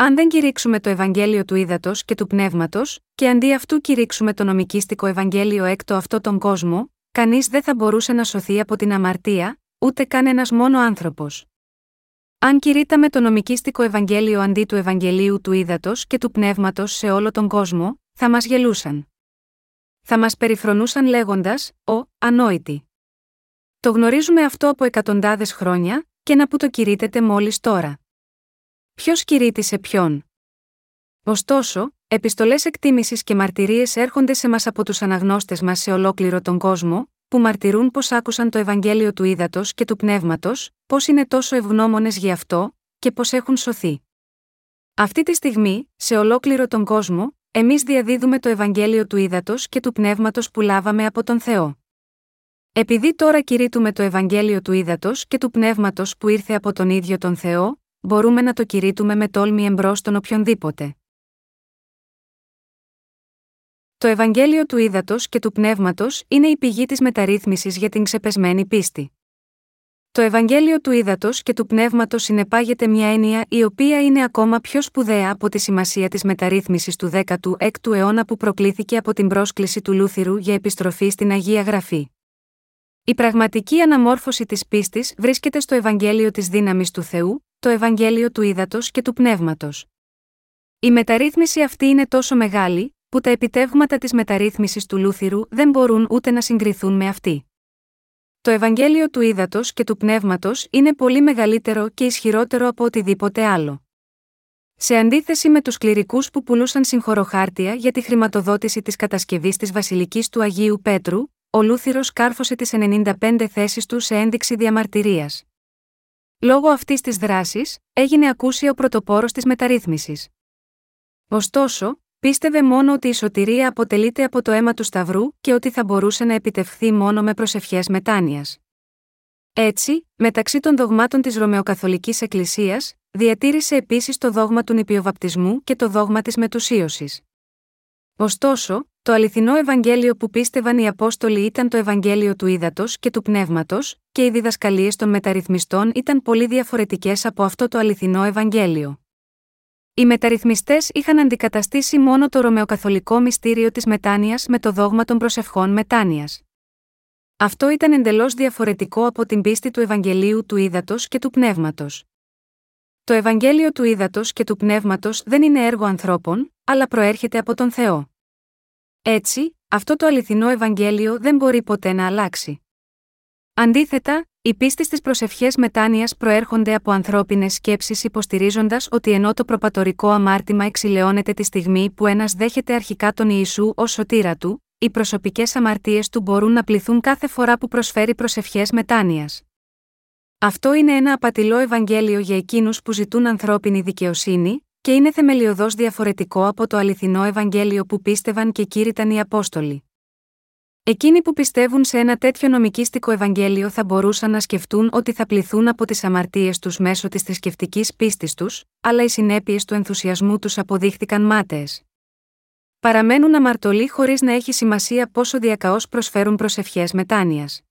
Αν δεν κηρύξουμε το Ευαγγέλιο του ύδατο και του πνεύματος, και αντί αυτού κηρύξουμε το νομικίστικο Ευαγγέλιο έκτο αυτό τον κόσμο, κανείς δεν θα μπορούσε να σωθεί από την αμαρτία, ούτε καν ένας μόνο άνθρωπος. Αν κηρύταμε το νομικίστικο Ευαγγέλιο αντί του Ευαγγελίου του ύδατο και του πνεύματος σε όλο τον κόσμο, θα μας γελούσαν. Θα μας περιφρονούσαν λέγοντας: Ο, ανόητοι. Το γνωρίζουμε αυτό από εκατοντάδες χρόνια, και να που το κηρύτεται μόλις τώρα. Ποιος κηρύττει σε ποιον; Ωστόσο, επιστολές εκτίμησης και μαρτυρίες έρχονται σε μας από τους αναγνώστες μας σε ολόκληρο τον κόσμο, που μαρτυρούν πω άκουσαν το Ευαγγέλιο του ύδατο και του πνεύματος, πώς είναι τόσο ευγνώμονες γι' αυτό, και πώς έχουν σωθεί. Αυτή τη στιγμή, σε ολόκληρο τον κόσμο, εμείς διαδίδουμε το Ευαγγέλιο του ύδατο και του πνεύματος που λάβαμε από τον Θεό. Επειδή τώρα κηρύττουμε το Ευαγγέλιο του ύδατο και του πνεύματος που ήρθε από τον ίδιο τον Θεό, μπορούμε να το κηρύττουμε με τόλμη εμπρός στον οποιονδήποτε. Το Ευαγγέλιο του Ήδατος και του Πνεύματος είναι η πηγή της μεταρρύθμισης για την ξεπεσμένη πίστη. Το Ευαγγέλιο του Ήδατος και του Πνεύματος συνεπάγεται μια έννοια η οποία είναι ακόμα πιο σπουδαία από τη σημασία της μεταρρύθμισης του 16ου αιώνα που προκλήθηκε από την πρόσκληση του Λούθυρου για επιστροφή στην Αγία Γραφή. Η πραγματική αναμόρφωση της πίστης βρίσκεται στο Ευαγγέλιο της δύναμης του Θεού, το Ευαγγέλιο του Ήδατος και του Πνεύματος. Η μεταρρύθμιση αυτή είναι τόσο μεγάλη, που τα επιτεύγματα της μεταρρύθμισης του Λούθυρου δεν μπορούν ούτε να συγκριθούν με αυτή. Το Ευαγγέλιο του Ήδατος και του Πνεύματος είναι πολύ μεγαλύτερο και ισχυρότερο από οτιδήποτε άλλο. Σε αντίθεση με τους κληρικούς που πουλούσαν συγχωροχάρτια για τη χρηματοδότηση της κατασκευής της Βασιλικής του Αγίου Πέτρου, ο Λούθυρος κάρφωσε τις 95 θέσεις του σε ένδειξη διαμαρτυρίας. Λόγω αυτής της δράσης, έγινε ακούσιο πρωτοπόρος της μεταρρύθμισης. Ωστόσο, πίστευε μόνο ότι η σωτηρία αποτελείται από το αίμα του Σταυρού και ότι θα μπορούσε να επιτευχθεί μόνο με προσευχές μετάνοιας. Έτσι, μεταξύ των δογμάτων της Ρωμαιοκαθολικής Εκκλησίας, διατήρησε επίσης το δόγμα του νηπιοβαπτισμού και το δόγμα της μετουσίωσης. Ωστόσο, το αληθινό Ευαγγέλιο που πίστευαν οι Απόστολοι ήταν το Ευαγγέλιο του Ήδατος και του Πνεύματος, και οι διδασκαλίες των μεταρρυθμιστών ήταν πολύ διαφορετικές από αυτό το αληθινό Ευαγγέλιο. Οι μεταρρυθμιστές είχαν αντικαταστήσει μόνο το ρωμαιοκαθολικό μυστήριο της μετάνοιας με το δόγμα των προσευχών μετάνοιας. Αυτό ήταν εντελώς διαφορετικό από την πίστη του Ευαγγελίου του Ήδατος και του Πνεύματος. Το Ευαγγέλιο του Ήδατος και του Πνεύματος δεν είναι έργο ανθρώπων, αλλά προέρχεται από τον Θεό. Έτσι, αυτό το αληθινό Ευαγγέλιο δεν μπορεί ποτέ να αλλάξει. Αντίθετα, οι πίστη στι προσευχές μετάνοιας προέρχονται από ανθρώπινες σκέψεις υποστηρίζοντας ότι ενώ το προπατορικό αμάρτημα εξηλαιώνεται τη στιγμή που ένας δέχεται αρχικά τον Ιησού ως σωτήρα του, οι προσωπικές αμαρτίες του μπορούν να πληθούν κάθε φορά που προσφέρει προσευχές μετάνοιας. Αυτό είναι ένα απατηλό Ευαγγέλιο για εκείνους που ζητούν ανθρώπινη δικαιοσύνη, και είναι θεμελιωδώς διαφορετικό από το αληθινό Ευαγγέλιο που πίστευαν και κήρυταν οι Απόστολοι. Εκείνοι που πιστεύουν σε ένα τέτοιο νομικίστικο Ευαγγέλιο θα μπορούσαν να σκεφτούν ότι θα πληθούν από τις αμαρτίες τους μέσω της θρησκευτικής πίστης τους, αλλά οι συνέπειες του ενθουσιασμού τους αποδείχθηκαν μάταιες. Παραμένουν αμαρτωλοί χωρίς να έχει σημασία πόσο διακαώς προσφέρουν προσευχές μετάνοιας.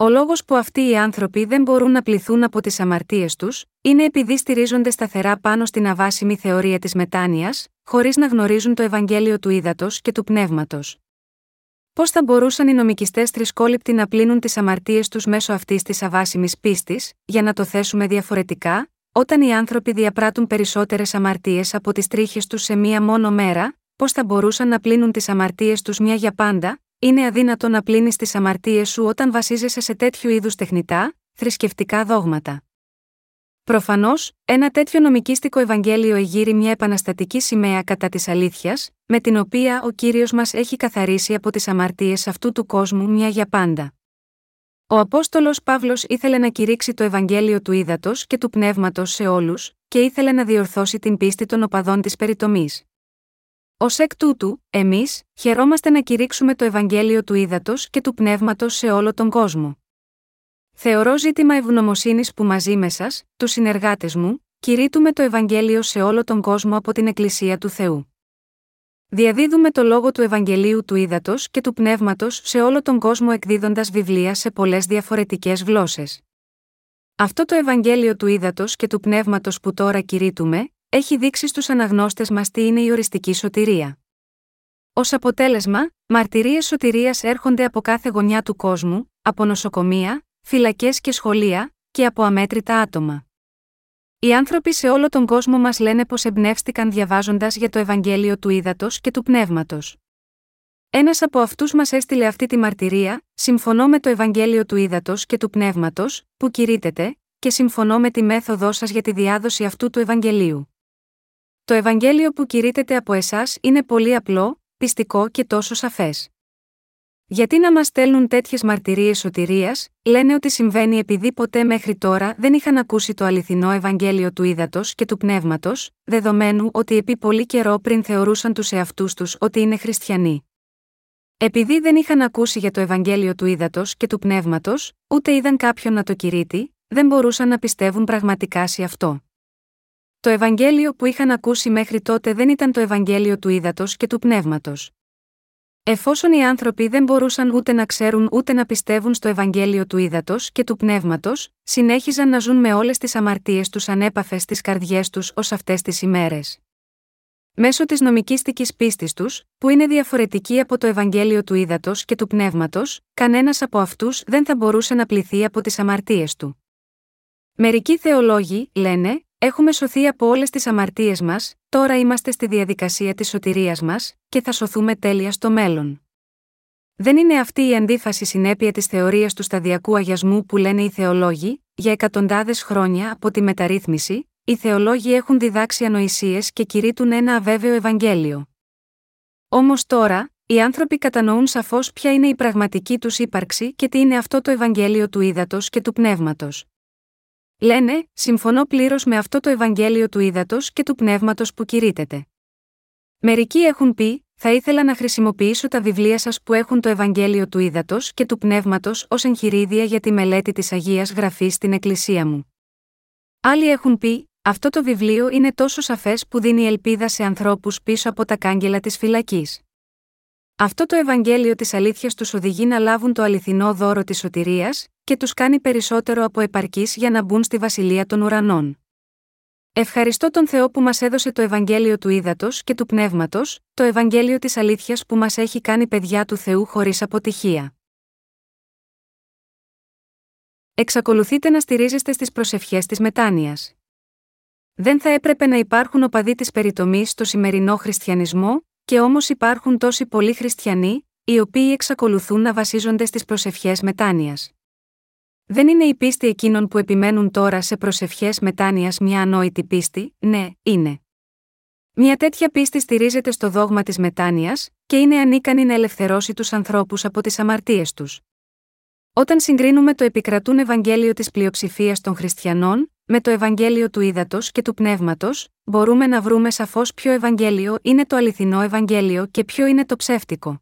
Ο λόγος που αυτοί οι άνθρωποι δεν μπορούν να πληθούν από τις αμαρτίες τους, είναι επειδή στηρίζονται σταθερά πάνω στην αβάσιμη θεωρία της μετάνοιας, χωρίς να γνωρίζουν το Ευαγγέλιο του ύδατο και του πνεύματος. Πώς θα μπορούσαν οι νομικιστές θρησκόληπτοι να πλύνουν τις αμαρτίες τους μέσω αυτής της αβάσιμης πίστης, για να το θέσουμε διαφορετικά, όταν οι άνθρωποι διαπράττουν περισσότερες αμαρτίες από τις τρίχες τους σε μία μόνο μέρα, πώς θα μπορούσαν να πλύνουν τις αμαρτίες τους μια για πάντα, είναι αδύνατο να πλύνεις τις αμαρτίες σου όταν βασίζεσαι σε τέτοιου είδους τεχνητά, θρησκευτικά δόγματα. Προφανώς, ένα τέτοιο νομικίστικο Ευαγγέλιο εγείρει μια επαναστατική σημαία κατά της αλήθειας, με την οποία ο κύριος μας έχει καθαρίσει από τις αμαρτίες αυτού του κόσμου μια για πάντα. Ο Απόστολος Παύλος ήθελε να κηρύξει το Ευαγγέλιο του ύδατο και του πνεύματος σε όλους, και ήθελε να διορθώσει την πίστη των οπαδών της περιτομής. Ω εκ τούτου, εμείς, χαιρόμαστε να κηρύξουμε το Ευαγγέλιο του ύδατο και του πνεύματος σε όλο τον κόσμο. Θεωρώ ζήτημα ευγνωμοσύνης που μαζί με σας, τους συνεργάτες μου, κηρύττουμε το Ευαγγέλιο σε όλο τον κόσμο από την Εκκλησία του Θεού. Διαδίδουμε το λόγο του Ευαγγελίου του Ήδατος και του Πνεύματος σε όλο τον κόσμο εκδίδοντας βιβλία σε πολλές διαφορετικές γλώσσες. Αυτό το Ευαγγέλιο του Ήδατος και του Πνεύματος που τώρα κηρύττουμε, έχει δείξει στους αναγνώστες μας τι είναι η οριστική σωτηρία. Ω αποτέλεσμα, μαρτυρίες σωτηρίας έρχονται από κάθε γωνιά του κόσμου, από νοσοκομεία, φυλακές και σχολεία, και από αμέτρητα άτομα. Οι άνθρωποι σε όλο τον κόσμο μας λένε πως εμπνεύστηκαν διαβάζοντας για το Ευαγγέλιο του Ήδατος και του Πνεύματος. Ένας από αυτούς μας έστειλε αυτή τη μαρτυρία, συμφωνώ με το Ευαγγέλιο του Ήδατος και του Πνεύματος, που κηρύτεται, και συμφωνώ με τη μέθοδό σας για τη διάδοση αυτού του Ευαγγελίου. Το Ευαγγέλιο που κηρύτεται από εσάς είναι πολύ απλό, πιστικό και τόσο σαφές. Γιατί να μας στέλνουν τέτοιες μαρτυρίες σωτηρίας, λένε ότι συμβαίνει επειδή ποτέ μέχρι τώρα δεν είχαν ακούσει το αληθινό Ευαγγέλιο του ύδατο και του πνεύματος, δεδομένου ότι επί πολύ καιρό πριν θεωρούσαν τους εαυτούς τους ότι είναι χριστιανοί. Επειδή δεν είχαν ακούσει για το Ευαγγέλιο του ύδατο και του πνεύματος, ούτε είδαν κάποιον να το κηρύττει, δεν μπορούσαν να πιστεύουν πραγματικά σε αυτό. Το Ευαγγέλιο που είχαν ακούσει μέχρι τότε δεν ήταν το Ευαγγέλιο του ύδατο και του πνεύματος. Εφόσον οι άνθρωποι δεν μπορούσαν ούτε να ξέρουν ούτε να πιστεύουν στο Ευαγγέλιο του ύδατο και του πνεύματος, συνέχιζαν να ζουν με όλες τις αμαρτίες τους ανέπαφες στις καρδιές τους ως αυτές τις ημέρες. Μέσω της νομικήστικης πίστης τους, που είναι διαφορετική από το Ευαγγέλιο του ύδατο και του πνεύματος, κανένας από αυτούς δεν θα μπορούσε να πληθεί από τις αμαρτίες του. Μερικοί θεολόγοι, λένε, έχουμε σωθεί από όλες τις αμαρτίες μας, τώρα είμαστε στη διαδικασία της σωτηρίας μας, και θα σωθούμε τέλεια στο μέλλον. Δεν είναι αυτή η αντίφαση συνέπεια της θεωρίας του σταδιακού αγιασμού που λένε οι θεολόγοι, για εκατοντάδες χρόνια από τη μεταρρύθμιση, οι θεολόγοι έχουν διδάξει ανοησίες και κηρύττουν ένα αβέβαιο Ευαγγέλιο. Όμως τώρα, οι άνθρωποι κατανοούν σαφώς ποια είναι η πραγματική τους ύπαρξη και τι είναι αυτό το Ευαγγέλιο του ύδατος και του πνεύματος. Λένε, συμφωνώ πλήρως με αυτό το Ευαγγέλιο του ύδατο και του πνεύματος που κηρύτεται. Μερικοί έχουν πει, θα ήθελα να χρησιμοποιήσω τα βιβλία σας που έχουν το Ευαγγέλιο του ύδατο και του πνεύματος ως εγχειρίδια για τη μελέτη της Αγίας Γραφής στην Εκκλησία μου. Άλλοι έχουν πει, αυτό το βιβλίο είναι τόσο σαφές που δίνει ελπίδα σε ανθρώπους πίσω από τα κάγκελα της φυλακής. Αυτό το Ευαγγέλιο της αλήθειας τους οδηγεί να λάβουν το αληθινό δώρο της σωτηρίας και τους κάνει περισσότερο από επαρκής για να μπουν στη βασιλεία των ουρανών. Ευχαριστώ τον Θεό που μας έδωσε το Ευαγγέλιο του Ήδατος και του Πνεύματος, το Ευαγγέλιο της Αλήθειας που μας έχει κάνει παιδιά του Θεού χωρίς αποτυχία. Εξακολουθείτε να στηρίζεστε στις προσευχές της μετάνοιας. Δεν θα έπρεπε να υπάρχουν οπαδοί της περιτομής στο σημερινό χριστιανισμό, και όμως υπάρχουν τόσοι πολλοί χριστιανοί, οι οποίοι εξακολουθούν να βασίζονται στις προσευχές μετάνοιας. Δεν είναι η πίστη εκείνων που επιμένουν τώρα σε προσευχές μετάνοιας μια ανόητη πίστη, ναι, είναι. Μια τέτοια πίστη στηρίζεται στο δόγμα της μετάνοιας, και είναι ανίκανη να ελευθερώσει τους ανθρώπους από τις αμαρτίες τους. Όταν συγκρίνουμε το επικρατούν Ευαγγέλιο της πλειοψηφίας των χριστιανών, με το Ευαγγέλιο του Ήδατος και του Πνεύματος, μπορούμε να βρούμε σαφώς ποιο Ευαγγέλιο είναι το αληθινό Ευαγγέλιο και ποιο είναι το ψεύτικο.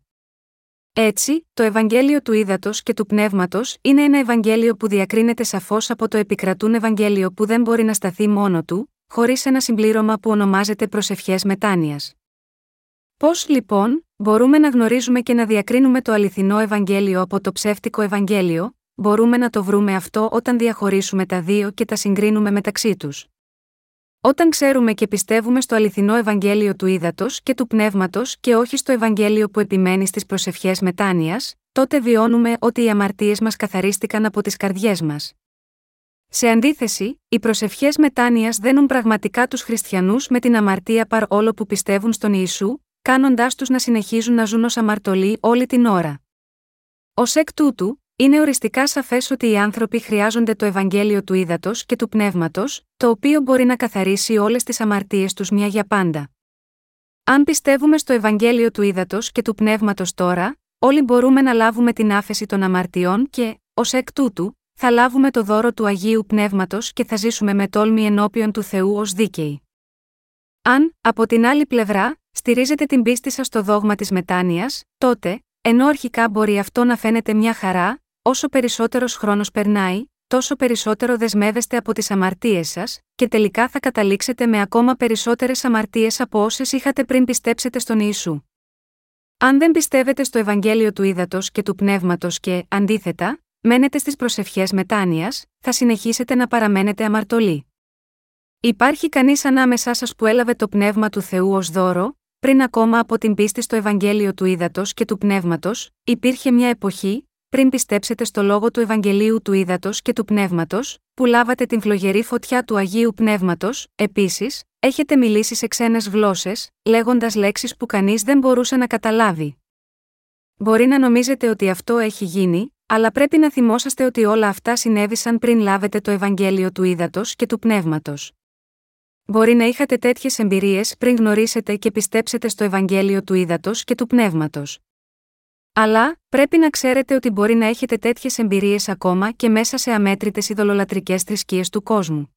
Έτσι, το Ευαγγέλιο του Ήδατος και του Πνεύματος είναι ένα Ευαγγέλιο που διακρίνεται σαφώς από το επικρατούν Ευαγγέλιο που δεν μπορεί να σταθεί μόνο του, χωρίς ένα συμπλήρωμα που ονομάζεται προσευχές μετάνοιας. Πώς, λοιπόν, μπορούμε να γνωρίζουμε και να διακρίνουμε το αληθινό Ευαγγέλιο από το ψεύτικο Ευαγγέλιο, μπορούμε να το βρούμε αυτό όταν διαχωρίσουμε τα δύο και τα συγκρίνουμε μεταξύ τους. Όταν ξέρουμε και πιστεύουμε στο αληθινό Ευαγγέλιο του ύδατο και του πνεύματος και όχι στο Ευαγγέλιο που επιμένει στις προσευχές μετάνοιας, τότε βιώνουμε ότι οι αμαρτίες μας καθαρίστηκαν από τις καρδιές μας. Σε αντίθεση, οι προσευχές μετάνοιας δένουν πραγματικά τους χριστιανούς με την αμαρτία παρόλο που πιστεύουν στον Ιησού, κάνοντάς τους να συνεχίζουν να ζουν ως αμαρτωλοί όλη την ώρα. Ω εκ τούτου, είναι οριστικά σαφές ότι οι άνθρωποι χρειάζονται το Ευαγγέλιο του ύδατο και του πνεύματος, το οποίο μπορεί να καθαρίσει όλες τις αμαρτίες τους μια για πάντα. Αν πιστεύουμε στο Ευαγγέλιο του ύδατο και του πνεύματος τώρα, όλοι μπορούμε να λάβουμε την άφεση των αμαρτιών και, ως εκ τούτου, θα λάβουμε το δώρο του Αγίου Πνεύματος και θα ζήσουμε με τόλμη ενώπιον του Θεού ως δίκαιοι. Αν, από την άλλη πλευρά, στηρίζετε την πίστη σας στο δόγμα της μετάνοιας, τότε, ενώ αρχικά μπορεί αυτό να φαίνεται μια χαρά, όσο περισσότερος χρόνος περνάει, τόσο περισσότερο δεσμεύεστε από τις αμαρτίες σας, και τελικά θα καταλήξετε με ακόμα περισσότερες αμαρτίες από όσες είχατε πριν πιστέψετε στον Ιησού. Αν δεν πιστεύετε στο Ευαγγέλιο του Ήδατος και του Πνεύματος και, αντίθετα, μένετε στις προσευχές μετάνοιας, θα συνεχίσετε να παραμένετε αμαρτωλοί. Υπάρχει κανείς ανάμεσά σας που έλαβε το πνεύμα του Θεού ως δώρο, πριν ακόμα από την πίστη στο Ευαγγέλιο του Ήδατος και του Πνεύματος, υπήρχε μια εποχή, πριν πιστέψετε στο λόγο του Ευαγγελίου του Ήδατος και του Πνεύματος, που λάβατε την φλογερή φωτιά του Αγίου Πνεύματος, επίσης, έχετε μιλήσει σε ξένες γλώσσες, λέγοντας λέξεις που κανείς δεν μπορούσε να καταλάβει. Μπορεί να νομίζετε ότι αυτό έχει γίνει, αλλά πρέπει να θυμόσαστε ότι όλα αυτά συνέβησαν πριν λάβετε το Ευαγγέλιο του Ήδατος και του Πνεύματος. Μπορεί να είχατε τέτοιες εμπειρίες πριν γνωρίσετε και πιστέψετε στο Ευαγγέλιο του Ήδατος και του Πνεύματος. Αλλά, πρέπει να ξέρετε ότι μπορεί να έχετε τέτοιες εμπειρίες ακόμα και μέσα σε αμέτρητες ειδωλολατρικέ θρησκείες του κόσμου.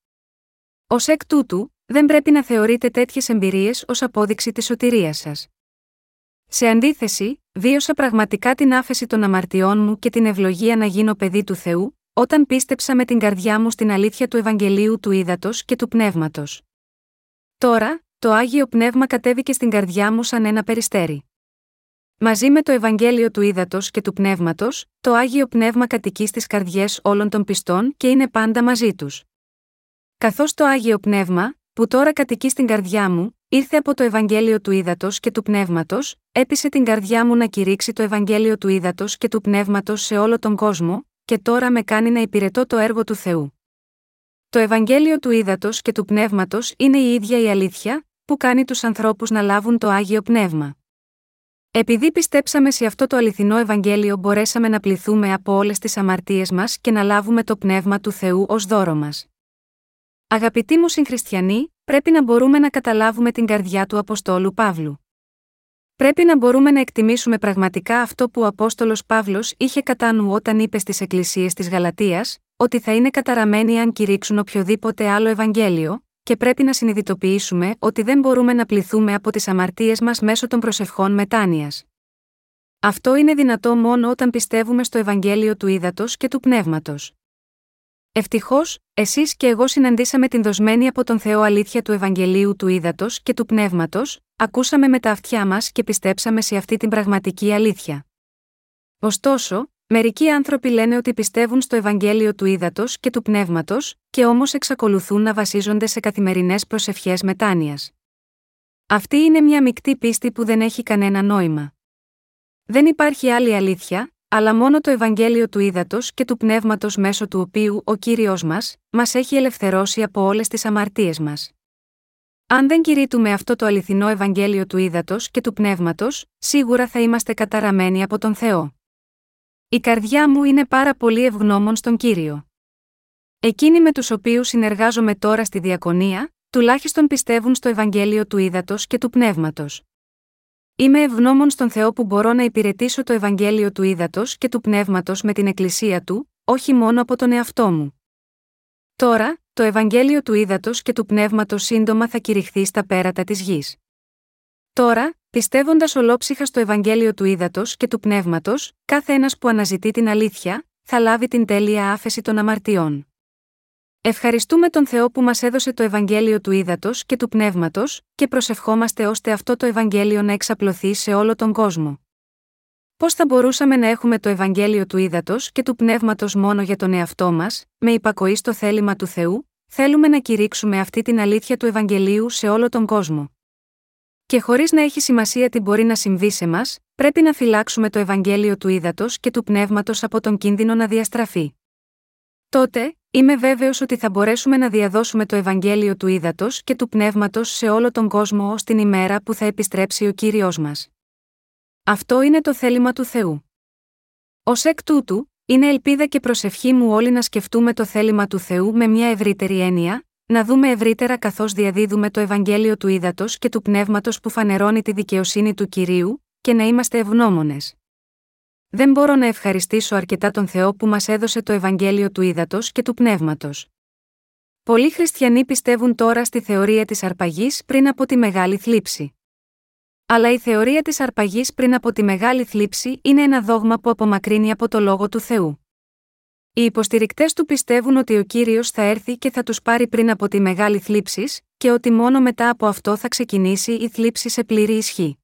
Ω εκ τούτου, δεν πρέπει να θεωρείτε τέτοιες εμπειρίες ως απόδειξη της σωτηρίας σας. Σε αντίθεση, βίωσα πραγματικά την άφεση των αμαρτιών μου και την ευλογία να γίνω παιδί του Θεού, όταν πίστεψα με την καρδιά μου στην αλήθεια του Ευαγγελίου του Ήδατος και του Πνεύματος. Τώρα, το Άγιο Πνεύμα κατέβηκε στην καρδιά μου σαν ένα περιστέρι. Μαζί με το Ευαγγέλιο του Ήδατος και του Πνεύματος, το Άγιο Πνεύμα κατοικεί στις καρδιές όλων των πιστών και είναι πάντα μαζί τους. Καθώς το Άγιο Πνεύμα, που τώρα κατοικεί στην καρδιά μου, ήρθε από το Ευαγγέλιο του Ήδατος και του Πνεύματος, έπεισε την καρδιά μου να κηρύξει το Ευαγγέλιο του Ήδατος και του Πνεύματος σε όλο τον κόσμο, και τώρα με κάνει να υπηρετώ το έργο του Θεού. Το Ευαγγέλιο του Ήδατος και του Πνεύματος είναι η ίδια η αλήθεια, που κάνει τους ανθρώπους να λάβουν το Άγιο Πνεύμα. Επειδή πιστέψαμε σε αυτό το αληθινό Ευαγγέλιο, μπορέσαμε να πληθούμε από όλες τις αμαρτίες μας και να λάβουμε το πνεύμα του Θεού ως δώρο μας. Αγαπητοί μου συγχριστιανοί, πρέπει να μπορούμε να καταλάβουμε την καρδιά του Αποστόλου Παύλου. Πρέπει να μπορούμε να εκτιμήσουμε πραγματικά αυτό που ο Απόστολος Παύλος είχε κατά νου όταν είπε στις Εκκλησίες της Γαλατείας, ότι θα είναι καταραμένοι αν κηρύξουν οποιοδήποτε άλλο Ευαγγέλιο, και πρέπει να συνειδητοποιήσουμε ότι δεν μπορούμε να πληθούμε από τις αμαρτίες μας μέσω των προσευχών μετάνοιας. Αυτό είναι δυνατό μόνο όταν πιστεύουμε στο Ευαγγέλιο του Ήδατος και του Πνεύματος. Ευτυχώς, εσείς και εγώ συναντήσαμε την δοσμένη από τον Θεό αλήθεια του Ευαγγελίου του Ήδατος και του Πνεύματος, ακούσαμε με τα αυτιά μας και πιστέψαμε σε αυτή την πραγματική αλήθεια. Ωστόσο, Μερικοί άνθρωποι λένε ότι πιστεύουν στο Ευαγγέλιο του Ήδατος και του Πνεύματος, και όμως εξακολουθούν να βασίζονται σε καθημερινές προσευχές μετάνοιας. Αυτή είναι μια μεικτή πίστη που δεν έχει κανένα νόημα. Δεν υπάρχει άλλη αλήθεια, αλλά μόνο το Ευαγγέλιο του Ήδατος και του Πνεύματος μέσω του οποίου ο κύριος μας, μας έχει ελευθερώσει από όλες τις αμαρτίες μας. Αν δεν κηρύττουμε αυτό το αληθινό Ευαγγέλιο του Ήδατος και του Πνεύματος, σίγουρα θα είμαστε καταραμένοι από τον Θεό. Η καρδιά μου είναι πάρα πολύ ευγνώμων στον κύριο. Εκείνοι με τους οποίους συνεργάζομαι τώρα στη διακονία, τουλάχιστον πιστεύουν στο Ευαγγέλιο του Ήδατος και του Πνεύματος. Είμαι ευγνώμων στον Θεό που μπορώ να υπηρετήσω το Ευαγγέλιο του Ήδατος και του Πνεύματος με την Εκκλησία του, όχι μόνο από τον εαυτό μου. Τώρα, το Ευαγγέλιο του Ήδατος και του Πνεύματος σύντομα θα κηρυχθεί στα πέρατα της γης. Τώρα, Πιστεύοντας ολόψυχα στο Ευαγγέλιο του Ήδατος και του Πνεύματος, κάθε ένας που αναζητεί την αλήθεια, θα λάβει την τέλεια άφεση των αμαρτιών. Ευχαριστούμε τον Θεό που μας έδωσε το Ευαγγέλιο του Ήδατος και του Πνεύματος, και προσευχόμαστε ώστε αυτό το Ευαγγέλιο να εξαπλωθεί σε όλο τον κόσμο. Πώς θα μπορούσαμε να έχουμε το Ευαγγέλιο του Ήδατος και του Πνεύματος μόνο για τον εαυτό μας, με υπακοή στο θέλημα του Θεού, θέλουμε να κηρύξουμε αυτή την αλήθεια του Ευαγγελίου σε όλο τον κόσμο. Και χωρίς να έχει σημασία τι μπορεί να συμβεί σε μας, πρέπει να φυλάξουμε το Ευαγγέλιο του ύδατο και του πνεύματος από τον κίνδυνο να διαστραφεί. Τότε, είμαι βέβαιος ότι θα μπορέσουμε να διαδώσουμε το Ευαγγέλιο του ύδατο και του πνεύματος σε όλο τον κόσμο ως την ημέρα που θα επιστρέψει ο κύριος μας. Αυτό είναι το θέλημα του Θεού. Ω εκ τούτου, είναι ελπίδα και προσευχή μου όλοι να σκεφτούμε το θέλημα του Θεού με μια ευρύτερη έννοια, να δούμε ευρύτερα καθώς διαδίδουμε το Ευαγγέλιο του Ήδατος και του Πνεύματος που φανερώνει τη δικαιοσύνη του κυρίου, και να είμαστε ευγνώμονες. Δεν μπορώ να ευχαριστήσω αρκετά τον Θεό που μας έδωσε το Ευαγγέλιο του Ήδατος και του Πνεύματος. Πολλοί χριστιανοί πιστεύουν τώρα στη θεωρία της αρπαγής πριν από τη μεγάλη θλίψη. Αλλά η θεωρία της αρπαγής πριν από τη μεγάλη θλίψη είναι ένα δόγμα που απομακρύνει από το λόγο του Θεού. Οι υποστηρικτές του πιστεύουν ότι ο κύριος θα έρθει και θα τους πάρει πριν από τη μεγάλη θλίψης, και ότι μόνο μετά από αυτό θα ξεκινήσει η θλίψη σε πλήρη ισχύ.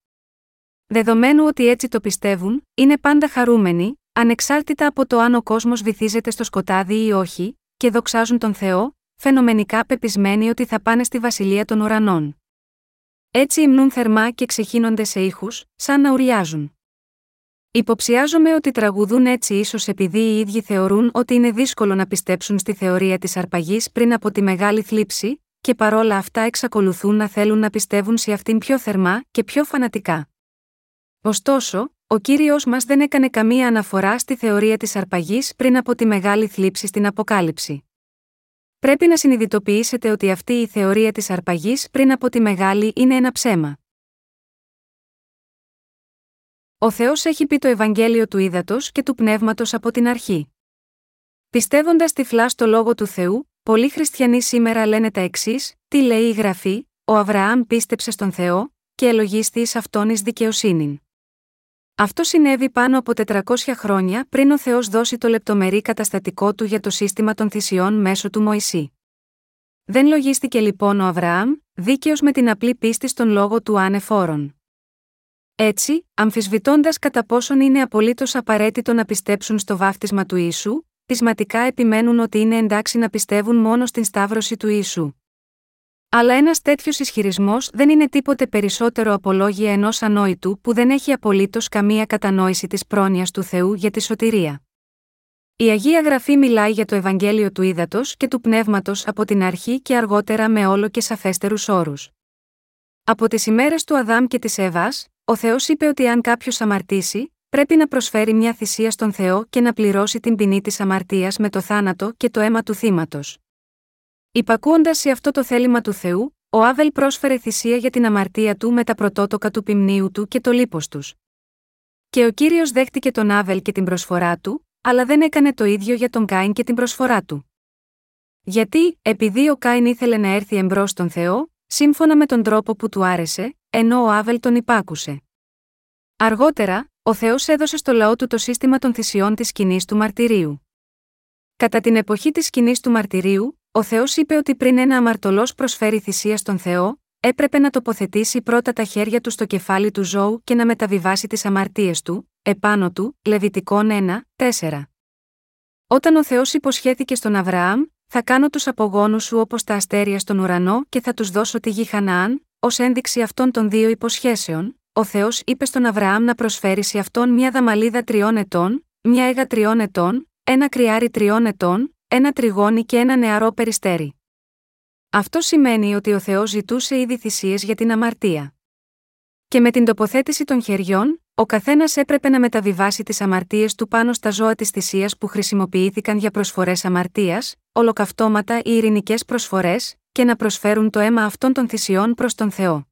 Δεδομένου ότι έτσι το πιστεύουν, είναι πάντα χαρούμενοι, ανεξάρτητα από το αν ο κόσμος βυθίζεται στο σκοτάδι ή όχι, και δοξάζουν τον Θεό, φαινομενικά πεπισμένοι ότι θα πάνε στη βασιλεία των ουρανών. Έτσι υμνούν θερμά και ξεχύνονται σε ήχους, σαν να ουριάζουν. Υποψιάζομαι ότι τραγουδούν έτσι ίσως επειδή οι ίδιοι θεωρούν ότι είναι δύσκολο να πιστέψουν στη θεωρία της αρπαγής πριν από τη μεγάλη θλίψη, και παρόλα αυτά εξακολουθούν να θέλουν να πιστεύουν σε αυτήν πιο θερμά και πιο φανατικά. Ωστόσο, ο κύριος μας δεν έκανε καμία αναφορά στη θεωρία της αρπαγής πριν από τη μεγάλη θλίψη στην Αποκάλυψη. Πρέπει να συνειδητοποιήσετε ότι αυτή η θεωρία της αρπαγής πριν από τη μεγάλη είναι ένα ψέμα. Ο Θεός έχει πει το Ευαγγέλιο του ύδατο και του πνεύματος από την αρχή. Πιστεύοντας τυφλά στο λόγο του Θεού, πολλοί χριστιανοί σήμερα λένε τα εξής: Τι λέει η γραφή, Ο Αβραάμ πίστεψε στον Θεό, και ελογίστη εις αυτόν εις δικαιοσύνη. Αυτό συνέβη πάνω από 400 χρόνια πριν ο Θεός δώσει το λεπτομερή καταστατικό του για το σύστημα των θυσιών μέσω του Μωυσή. Δεν λογίστηκε λοιπόν ο Αβραάμ, δίκαιος με την απλή πίστη στον λόγο του άνεφόρων. Έτσι, αμφισβητώντας κατά πόσον είναι απολύτως απαραίτητο να πιστέψουν στο βάφτισμα του Ιησού, πεισματικά επιμένουν ότι είναι εντάξει να πιστεύουν μόνο στην σταύρωση του Ιησού. Αλλά ένας τέτοιος ισχυρισμός δεν είναι τίποτε περισσότερο απολόγια ενός ανόητου που δεν έχει απολύτως καμία κατανόηση της πρόνοιας του Θεού για τη σωτηρία. Η Αγία Γραφή μιλάει για το Ευαγγέλιο του Ήδατος και του Πνεύματος από την αρχή και αργότερα με όλο και σαφέστερους όρους. Από τις ημέρες του Αδάμ και της Εύας, ο Θεός είπε ότι αν κάποιος αμαρτήσει, πρέπει να προσφέρει μια θυσία στον Θεό και να πληρώσει την ποινή της αμαρτίας με το θάνατο και το αίμα του θύματος. Υπακούοντας σε αυτό το θέλημα του Θεού, ο Άβελ πρόσφερε θυσία για την αμαρτία του με τα πρωτότοκα του ποιμνίου του και το λίπος τους. Και ο κύριος δέχτηκε τον Άβελ και την προσφορά του, αλλά δεν έκανε το ίδιο για τον Κάιν και την προσφορά του. Γιατί, επειδή ο Κάιν ήθελε να έρθει εμπρός στον Θεό, σύμφωνα με τον τρόπο που του άρεσε, ενώ ο Άβελ τον υπάκουσε. Αργότερα, ο Θεός έδωσε στο λαό του το σύστημα των θυσιών της σκηνής του μαρτυρίου. Κατά την εποχή της σκηνής του μαρτυρίου, ο Θεός είπε ότι πριν ένα αμαρτωλός προσφέρει θυσία στον Θεό, έπρεπε να τοποθετήσει πρώτα τα χέρια του στο κεφάλι του ζώου και να μεταβιβάσει τις αμαρτίες του, επάνω του, Λεβιτικών 1, 4. Όταν ο Θεός υποσχέθηκε στον Αβραάμ, θα κάνω τους απογόνους σου όπως τα αστέρια στον ουρανό και θα τους δώσω τη γη Χαναάν, ως ένδειξη αυτών των δύο υποσχέσεων, ο Θεός είπε στον Αβραάμ να προσφέρει σε αυτόν μια δαμαλίδα τριών ετών, μια έγα τριών ετών, ένα κρυάρι τριών ετών, ένα τριγώνι και ένα νεαρό περιστέρι. Αυτό σημαίνει ότι ο Θεός ζητούσε ήδη θυσίες για την αμαρτία. Και με την τοποθέτηση των χεριών, ο καθένας έπρεπε να μεταβιβάσει τις αμαρτίες του πάνω στα ζώα της θυσίας που χρησιμοποιήθηκαν για προσφορές αμαρτίας, ολοκαυτώματα ή ειρηνικές προσφορές, και να προσφέρουν το αίμα αυτών των θυσιών προς τον Θεό.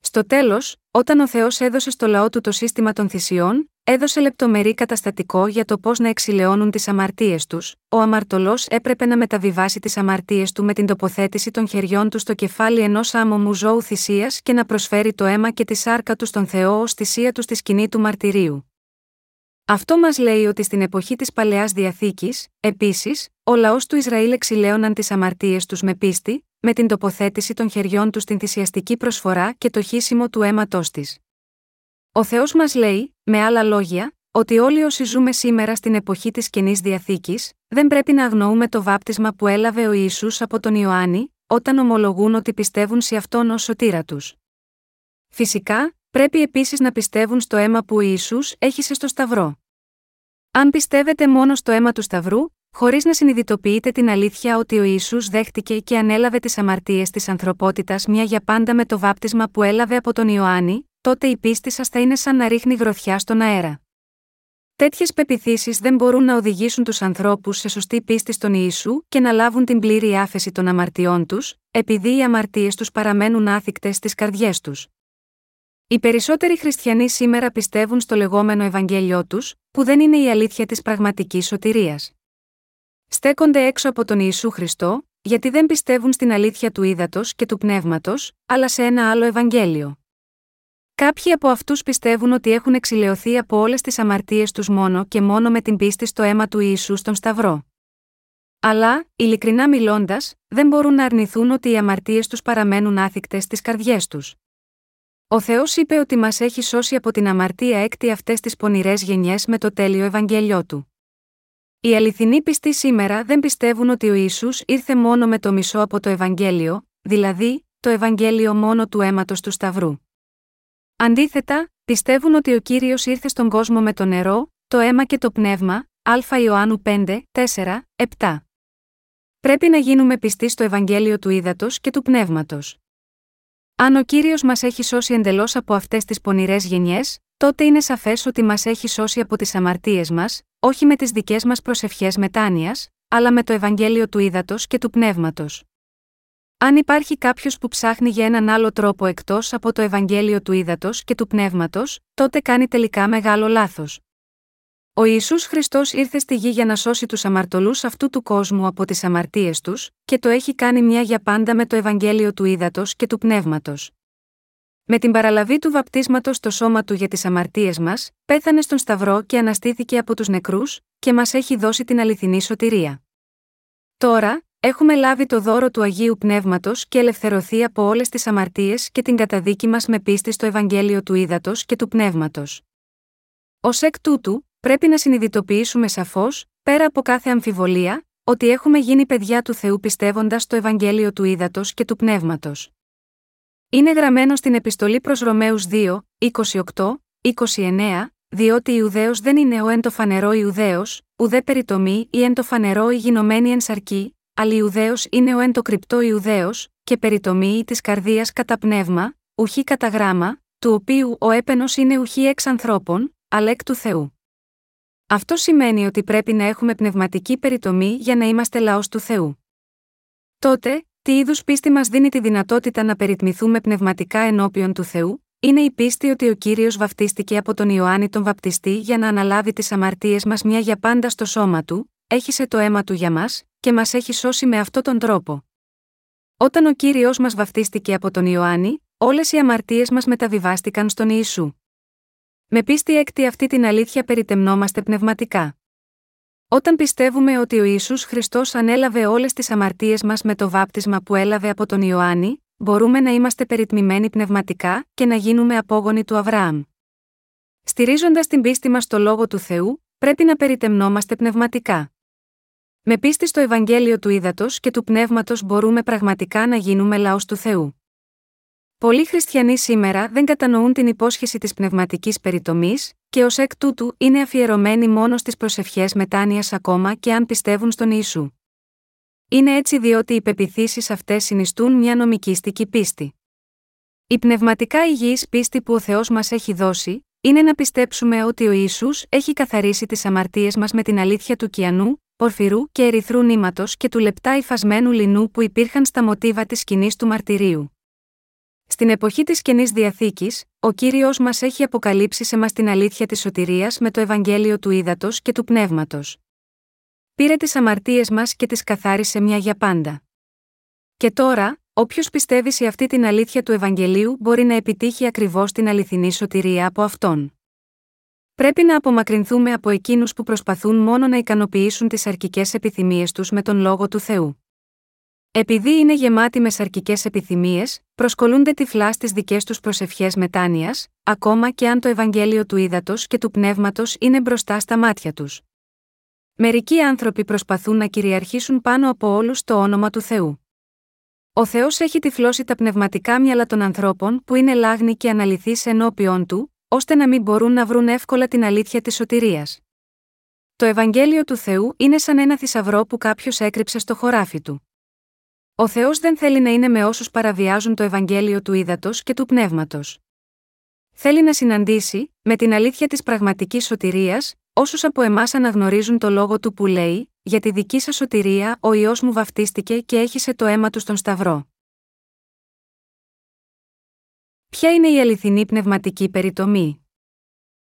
Στο τέλος, όταν ο Θεός έδωσε στο λαό του το σύστημα των θυσιών, έδωσε λεπτομερή καταστατικό για το πώς να εξηλαιώνουν τις αμαρτίες τους, ο αμαρτωλός έπρεπε να μεταβιβάσει τις αμαρτίες του με την τοποθέτηση των χεριών του στο κεφάλι ενός άμομου ζώου θυσίας και να προσφέρει το αίμα και τη σάρκα του στον Θεό ως θυσία του στη σκηνή του μαρτυρίου. Αυτό μας λέει ότι στην εποχή της παλαιάς διαθήκης, επίσης, ο λαός του Ισραήλ εξηλαίωναν τις αμαρτίες τους με πίστη, με την τοποθέτηση των χεριών τους στην θυσιαστική προσφορά και το χύσιμο του αίματός της. Ο Θεός μας λέει, με άλλα λόγια, ότι όλοι όσοι ζούμε σήμερα στην εποχή της καινής διαθήκης, δεν πρέπει να αγνοούμε το βάπτισμα που έλαβε ο Ισού από τον Ιωάννη, όταν ομολογούν ότι πιστεύουν σε αυτόν ως σωτήρα τους. Φυσικά, πρέπει επίσης να πιστεύουν στο αίμα που ο Ιησούς έχησε στο Σταυρό. Αν πιστεύετε μόνο στο αίμα του Σταυρού, χωρίς να συνειδητοποιείτε την αλήθεια ότι ο Ισού δέχτηκε και ανέλαβε τις αμαρτίες της ανθρωπότητας μια για πάντα με το βάπτισμα που έλαβε από τον Ιωάννη, τότε η πίστη σας θα είναι σαν να ρίχνει γροθιά στον αέρα. Τέτοιες πεπιθήσεις δεν μπορούν να οδηγήσουν τους ανθρώπους σε σωστή πίστη στον Ιησού και να λάβουν την πλήρη άφεση των αμαρτιών τους, επειδή οι αμαρτίες τους παραμένουν άθικτες στις καρδιές τους. Οι περισσότεροι χριστιανοί σήμερα πιστεύουν στο λεγόμενο Ευαγγέλιο τους, που δεν είναι η αλήθεια της πραγματικής σωτηρίας. Στέκονται έξω από τον Ιησού Χριστό, γιατί δεν πιστεύουν στην αλήθεια του ύδατος και του πνεύματος, αλλά σε ένα άλλο Ευαγγέλιο. Κάποιοι από αυτούς πιστεύουν ότι έχουν εξηλαιωθεί από όλες τις αμαρτίες τους μόνο και μόνο με την πίστη στο αίμα του Ιησού στον Σταυρό. Αλλά, ειλικρινά μιλώντας, δεν μπορούν να αρνηθούν ότι οι αμαρτίες τους παραμένουν άθικτες στις καρδιές τους. Ο Θεός είπε ότι μας έχει σώσει από την αμαρτία έκτη αυτές τις πονηρές γενιές με το τέλειο Ευαγγέλιο του. Οι αληθινοί πιστοί σήμερα δεν πιστεύουν ότι ο Ιησούς ήρθε μόνο με το μισό από το Ευαγγέλιο, δηλαδή, το Ευαγγέλιο μόνο του αίματος του Σταυρού. Αντίθετα, πιστεύουν ότι ο Κύριος ήρθε στον κόσμο με το νερό, το αίμα και το πνεύμα, Α Ιωάννου 5, 4, 7. Πρέπει να γίνουμε πιστοί στο Ευαγγέλιο του Ήδατος και του Πνεύματος. Αν ο κύριος μας έχει σώσει εντελώς από αυτές τις πονηρές γενιές, τότε είναι σαφές ότι μας έχει σώσει από τις αμαρτίες μας, όχι με τις δικές μας προσευχές μετάνοιας, αλλά με το Ευαγγέλιο του Ήδατος και του Πνεύματος. Αν υπάρχει κάποιος που ψάχνει για έναν άλλο τρόπο εκτός από το Ευαγγέλιο του Ήδατος και του Πνεύματος, τότε κάνει τελικά μεγάλο λάθος. Ο Ισού Χριστός ήρθε στη γη για να σώσει τους αμαρτωλούς αυτού του κόσμου από τις αμαρτίες τους, και το έχει κάνει μια για πάντα με το Ευαγγέλιο του Ήδατος και του Πνεύματος. Με την παραλαβή του βαπτίσματος στο σώμα του για τις αμαρτίες μας, πέθανε στον Σταυρό και αναστήθηκε από τους νεκρούς, και μας έχει δώσει την αληθινή σωτηρία. Τώρα, έχουμε λάβει το δώρο του Αγίου Πνεύματος και ελευθερωθεί από όλες τις αμαρτίες και την καταδίκη μας με πίστη στο Ευαγγέλιο του Ήδατος και του Πνεύματος. Ω εκ τούτου, πρέπει να συνειδητοποιήσουμε σαφώς, πέρα από κάθε αμφιβολία, ότι έχουμε γίνει παιδιά του Θεού πιστεύοντας στο Ευαγγέλιο του Ήδατος και του Πνεύματος. Είναι γραμμένο στην επιστολή προς Ρωμαίους 2, 28, 29, διότι Ιουδαίος δεν είναι ο εν το φανερό Ιουδαίος, ουδέ περιτομή ή εν το φανερό η γινωμένη εν σαρκή, αλλά Ιουδαίος είναι ο εν το κρυπτό Ιουδαίος, και περιτομή ή της καρδίας κατά πνεύμα, ουχή κατά γράμμα, του οποίου ο έπαινος είναι ουχή εξ ανθρώπων, αλλά εκ του Θεού. Αυτό σημαίνει ότι πρέπει να έχουμε πνευματική περιτομή για να είμαστε λαός του Θεού. Τότε, τι είδους πίστη μας δίνει τη δυνατότητα να περιτμηθούμε πνευματικά ενώπιον του Θεού, είναι η πίστη ότι ο κύριος βαφτίστηκε από τον Ιωάννη τον Βαπτιστή για να αναλάβει τις αμαρτίες μας μια για πάντα στο σώμα του, έχισε το αίμα του για μας, και μας έχει σώσει με αυτόν τον τρόπο. Όταν ο κύριος μας βαφτίστηκε από τον Ιωάννη, όλες οι αμαρτίες μας μεταβιβάστηκαν στον Ιησού. Με πίστη έκτη αυτή την αλήθεια περιτεμνόμαστε πνευματικά. Όταν πιστεύουμε ότι ο Ιησούς Χριστός ανέλαβε όλες τις αμαρτίες μας με το βάπτισμα που έλαβε από τον Ιωάννη, μπορούμε να είμαστε περιτμημένοι πνευματικά και να γίνουμε απόγονοι του Αβραάμ. Στηρίζοντας την πίστη μας στο λόγο του Θεού, πρέπει να περιτεμνόμαστε πνευματικά. Με πίστη στο Ευαγγέλιο του Ήδατος και του Πνεύματος μπορούμε πραγματικά να γίνουμε λαός του Θεού. Πολλοί χριστιανοί σήμερα δεν κατανοούν την υπόσχεση της πνευματικής περιτομής, και ως εκ τούτου είναι αφιερωμένοι μόνο στις προσευχές μετάνοιας ακόμα και αν πιστεύουν στον Ιησού. Είναι έτσι διότι οι πεπιθήσεις αυτές συνιστούν μια νομικήστικη πίστη. Η πνευματικά υγιής πίστη που ο Θεός μας έχει δώσει, είναι να πιστέψουμε ότι ο Ισού έχει καθαρίσει τις αμαρτίες μας με την αλήθεια του κιανού, πορφυρού και ερυθρού νήματος και του λεπτά υφασμένου λινού που υπήρχαν στα μοτίβα της σκηνής του μαρτυρίου. Στην εποχή της καινής διαθήκης, ο κύριος μας έχει αποκαλύψει σε μας την αλήθεια της σωτηρίας με το Ευαγγέλιο του Ήδατος και του Πνεύματος. Πήρε τις αμαρτίες μας και τις καθάρισε μια για πάντα. Και τώρα, όποιος πιστεύει σε αυτή την αλήθεια του Ευαγγελίου μπορεί να επιτύχει ακριβώς την αληθινή σωτηρία από αυτόν. Πρέπει να απομακρυνθούμε από εκείνους που προσπαθούν μόνο να ικανοποιήσουν τις αρκικέ επιθυμίες τους με τον λόγο του Θεού. Επειδή είναι γεμάτοι με σαρκικές επιθυμίες, προσκολούνται τυφλά στις δικές τους προσευχές μετάνοιας, ακόμα και αν το Ευαγγέλιο του ύδατο και του πνεύματος είναι μπροστά στα μάτια τους. Μερικοί άνθρωποι προσπαθούν να κυριαρχήσουν πάνω από όλους το όνομα του Θεού. Ο Θεός έχει τυφλώσει τα πνευματικά μυαλά των ανθρώπων που είναι λάγνοι και αναλυθείς ενώπιον του, ώστε να μην μπορούν να βρουν εύκολα την αλήθεια της σωτηρίας. Το Ευαγγέλιο του Θεού είναι σαν ένα θησαυρό που κάποιος έκρυψε στο χωράφι του. Ο Θεός δεν θέλει να είναι με όσους παραβιάζουν το Ευαγγέλιο του ύδατο και του πνεύματος. Θέλει να συναντήσει, με την αλήθεια της πραγματικής σωτηρίας, όσους από εμάς αναγνωρίζουν το λόγο του που λέει: Για τη δική σας σωτηρία ο ιό μου βαφτίστηκε και έχισε το αίμα του στον Σταυρό. Ποια είναι η αληθινή πνευματική περιτομή;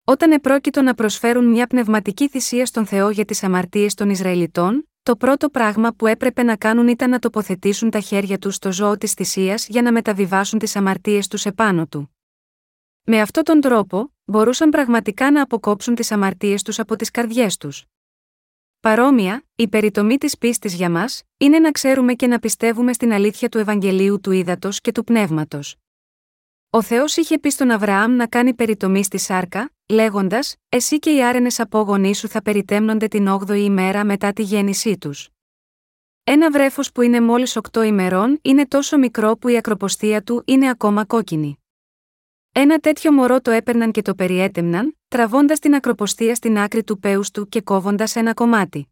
Όταν επρόκειτο να προσφέρουν μια πνευματική θυσία στον Θεό για τις αμαρτίες των Ισραηλιτών, το πρώτο πράγμα που έπρεπε να κάνουν ήταν να τοποθετήσουν τα χέρια τους στο ζώο της θυσίας για να μεταβιβάσουν τις αμαρτίες τους επάνω του. Με αυτόν τον τρόπο, μπορούσαν πραγματικά να αποκόψουν τις αμαρτίες τους από τις καρδιές τους. Παρόμοια, η περιτομή της πίστης για μας, είναι να ξέρουμε και να πιστεύουμε στην αλήθεια του Ευαγγελίου του Ήδατος και του Πνεύματος. Ο Θεός είχε πει στον Αβραάμ να κάνει περιτομή στη σάρκα, λέγοντας: Εσύ και οι άρενες απόγονοί σου θα περιτέμνονται την 8η ημέρα μετά τη γέννησή τους. Ένα βρέφος που είναι μόλις 8 ημερών είναι τόσο μικρό που η ακροποστία του είναι ακόμα κόκκινη. Ένα τέτοιο μωρό το έπαιρναν και το περιέτεμναν, τραβώντας την ακροποστία στην άκρη του πέους του και κόβοντας ένα κομμάτι.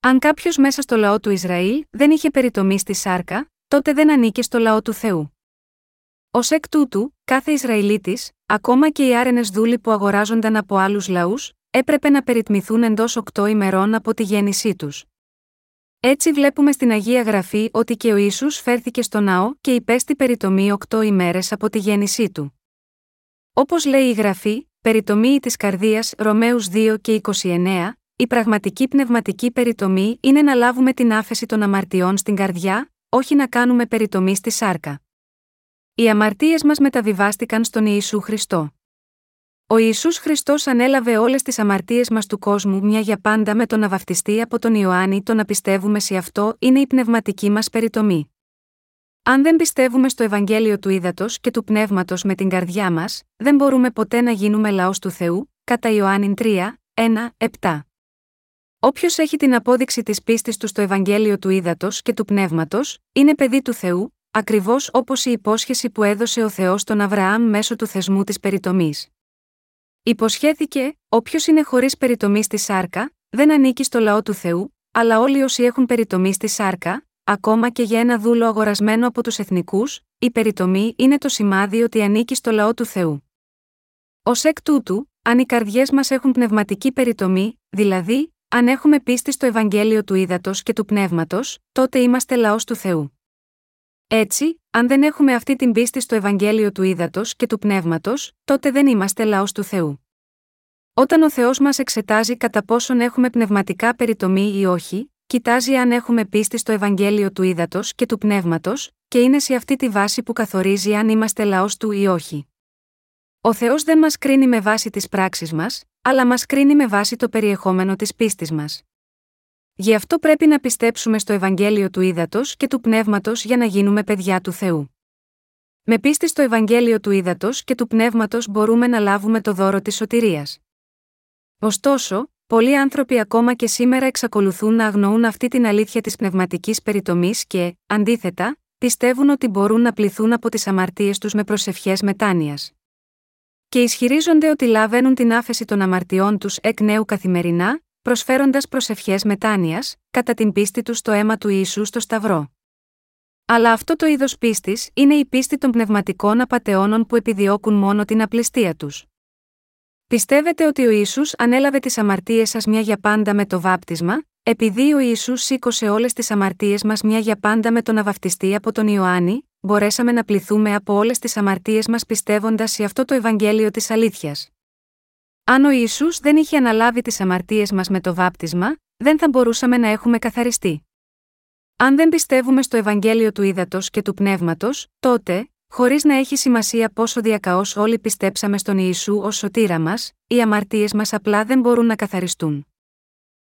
Αν κάποιος μέσα στο λαό του Ισραήλ δεν είχε περιτομή στη σάρκα, τότε δεν ανήκε στο λαό του Θεού. Ω εκ τούτου, κάθε Ισραηλίτης, ακόμα και οι άρενες δούλοι που αγοράζονταν από άλλους λαούς, έπρεπε να περιτμηθούν εντός οκτώ ημερών από τη γέννησή τους. Έτσι βλέπουμε στην Αγία Γραφή ότι και ο Ισού φέρθηκε στο ναό και υπέστη περιτομή οκτώ ημέρες από τη γέννησή του. Όπως λέει η Γραφή, περιτομή της καρδίας Ρωμαίους 2 και 29, η πραγματική πνευματική περιτομή είναι να λάβουμε την άφεση των αμαρτιών στην καρδιά, όχι να κάνουμε περιτομή στη σάρκα. Οι αμαρτίες μας μεταβιβάστηκαν στον Ιησού Χριστό. Ο Ισού Χριστός ανέλαβε όλες τις αμαρτίες μας του κόσμου μια για πάντα με τον να βαφτιστεί από τον Ιωάννη. Το να πιστεύουμε σε αυτό είναι η πνευματική μας περιτομή. Αν δεν πιστεύουμε στο Ευαγγέλιο του Ήδατος και του Πνεύματος με την καρδιά μας, δεν μπορούμε ποτέ να γίνουμε λαός του Θεού, κατά Ιωάννη 3, 1, 7. Όποιος έχει την απόδειξη της πίστης του στο Ευαγγέλιο του Ήδατος και του Πνεύματος, είναι παιδί του Θεού, ακριβώς όπως η υπόσχεση που έδωσε ο Θεός στον Αβραάμ μέσω του θεσμού της περιτομής. Υποσχέθηκε, όποιος είναι χωρίς περιτομή στη σάρκα, δεν ανήκει στο λαό του Θεού, αλλά όλοι όσοι έχουν περιτομή στη σάρκα, ακόμα και για ένα δούλο αγορασμένο από τους εθνικούς, η περιτομή είναι το σημάδι ότι ανήκει στο λαό του Θεού. Ω εκ τούτου, αν οι καρδιές μας έχουν πνευματική περιτομή, δηλαδή, αν έχουμε πίστη στο Ευαγγέλιο του Ήδατος και του Πνεύματος, τότε είμαστε λαός του Θεού. Έτσι, αν δεν έχουμε αυτή την πίστη στο Ευαγγέλιο του Ήδατος και του Πνεύματος, τότε δεν είμαστε λαός του Θεού. Όταν ο Θεός μας εξετάζει κατά πόσον έχουμε πνευματικά περιτομή ή όχι, κοιτάζει αν έχουμε πίστη στο Ευαγγέλιο του Ήδατος και του Πνεύματος, και είναι σε αυτή τη βάση που καθορίζει αν είμαστε λαός του ή όχι. Ο Θεός δεν μας κρίνει με βάση τις πράξεις μας, αλλά μας κρίνει με βάση το περιεχόμενο της πίστης μας. Γι' αυτό πρέπει να πιστέψουμε στο Ευαγγέλιο του Ήδατος και του Πνεύματος για να γίνουμε παιδιά του Θεού. Με πίστη στο Ευαγγέλιο του Ήδατος και του Πνεύματος μπορούμε να λάβουμε το δώρο της σωτηρίας. Ωστόσο, πολλοί άνθρωποι ακόμα και σήμερα εξακολουθούν να αγνοούν αυτή την αλήθεια της πνευματικής περιτομής και, αντίθετα, πιστεύουν ότι μπορούν να πληθούν από τις αμαρτίες τους με προσευχές μετάνοιας. Και ισχυρίζονται ότι λαβαίνουν την άφεση των αμαρτιών τους εκ νέου καθημερινά, προσφέροντας προσευχές μετάνοιας, κατά την πίστη του στο αίμα του Ιησού στο Σταυρό. Αλλά αυτό το είδος πίστης είναι η πίστη των πνευματικών απαταιώνων που επιδιώκουν μόνο την απληστία τους. Πιστεύετε ότι ο Ιησούς ανέλαβε τις αμαρτίες σας μια για πάντα με το βάπτισμα, επειδή ο Ιησούς σήκωσε όλες τις αμαρτίες μας μια για πάντα με τον αβαυτιστή από τον Ιωάννη, μπορέσαμε να πληθούμε από όλες τις αμαρτίες μας πιστεύοντας σε αυτό το Ευαγγέλιο της αλήθειας. Αν ο Ισού δεν είχε αναλάβει τις αμαρτίες μας με το βάπτισμα, δεν θα μπορούσαμε να έχουμε καθαριστεί. Αν δεν πιστεύουμε στο Ευαγγέλιο του Ήδατος και του Πνεύματος, τότε, χωρίς να έχει σημασία πόσο διακαώς όλοι πιστέψαμε στον Ιησού ως σωτήρα μας, οι αμαρτίες μας απλά δεν μπορούν να καθαριστούν.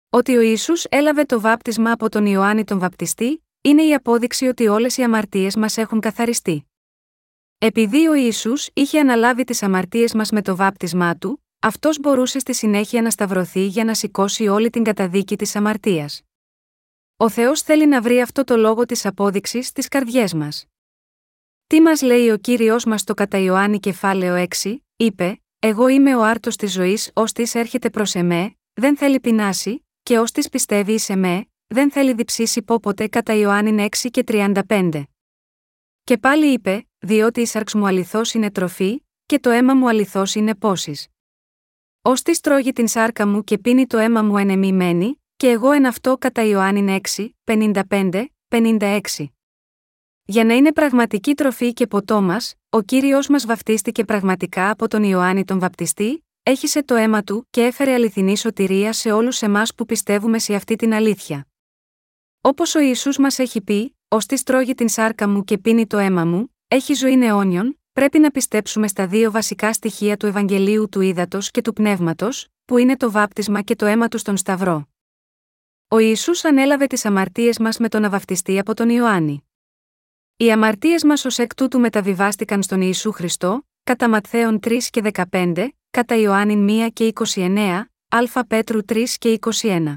Ότι ο Ισού έλαβε το βάπτισμα από τον Ιωάννη τον Βαπτιστή, είναι η απόδειξη ότι όλες οι αμαρτίες μας έχουν καθαριστεί. Επειδή ο Ισού είχε αναλάβει τις αμαρτίες μας με το βάπτισμά του, αυτός μπορούσε στη συνέχεια να σταυρωθεί για να σηκώσει όλη την καταδίκη της αμαρτίας. Ο Θεός θέλει να βρει αυτό το λόγο της απόδειξης στις καρδιές μας. Τι μας λέει ο κύριος μας το κατά Ιωάννη κεφάλαιο 6, είπε: Εγώ είμαι ο άρτος της ζωής, ως της έρχεται προς εμέ, δεν θέλει πεινάσει, και ως της πιστεύει σε με, δεν θέλει διψήσει πόποτε κατά Ιωάννη 6 και 35. Και πάλι είπε: Διότι η σάρξ μου αληθώ είναι τροφή, και το αίμα μου αληθώς είναι πόσει. Ω τη τρώγει την σάρκα μου και πίνει το αίμα μου ενεμιμένη, και εγώ εν αυτό κατά Ιωάννη 6, 55, 56. Για να είναι πραγματική τροφή και ποτό μας, ο κύριος μας βαφτίστηκε πραγματικά από τον Ιωάννη τον Βαπτιστή, έχισε το αίμα του και έφερε αληθινή σωτηρία σε όλους εμάς που πιστεύουμε σε αυτή την αλήθεια. Όπως ο Ιησούς μας έχει πει, ως τη τρώγει την σάρκα μου και πίνει το αίμα μου, έχει ζωή αιώνιον, πρέπει να πιστέψουμε στα δύο βασικά στοιχεία του Ευαγγελίου του Ήδατος και του Πνεύματος, που είναι το βάπτισμα και το αίμα τους στον Σταυρό. Ο Ιησούς ανέλαβε τις αμαρτίες μας με τον αβαυτιστή από τον Ιωάννη. Οι αμαρτίες μας ως εκ τούτου μεταβιβάστηκαν στον Ιησού Χριστό, κατά Ματθαίων 3 και 15, κατά Ιωάννη 1 και 29, Α Πέτρου 3 και 21.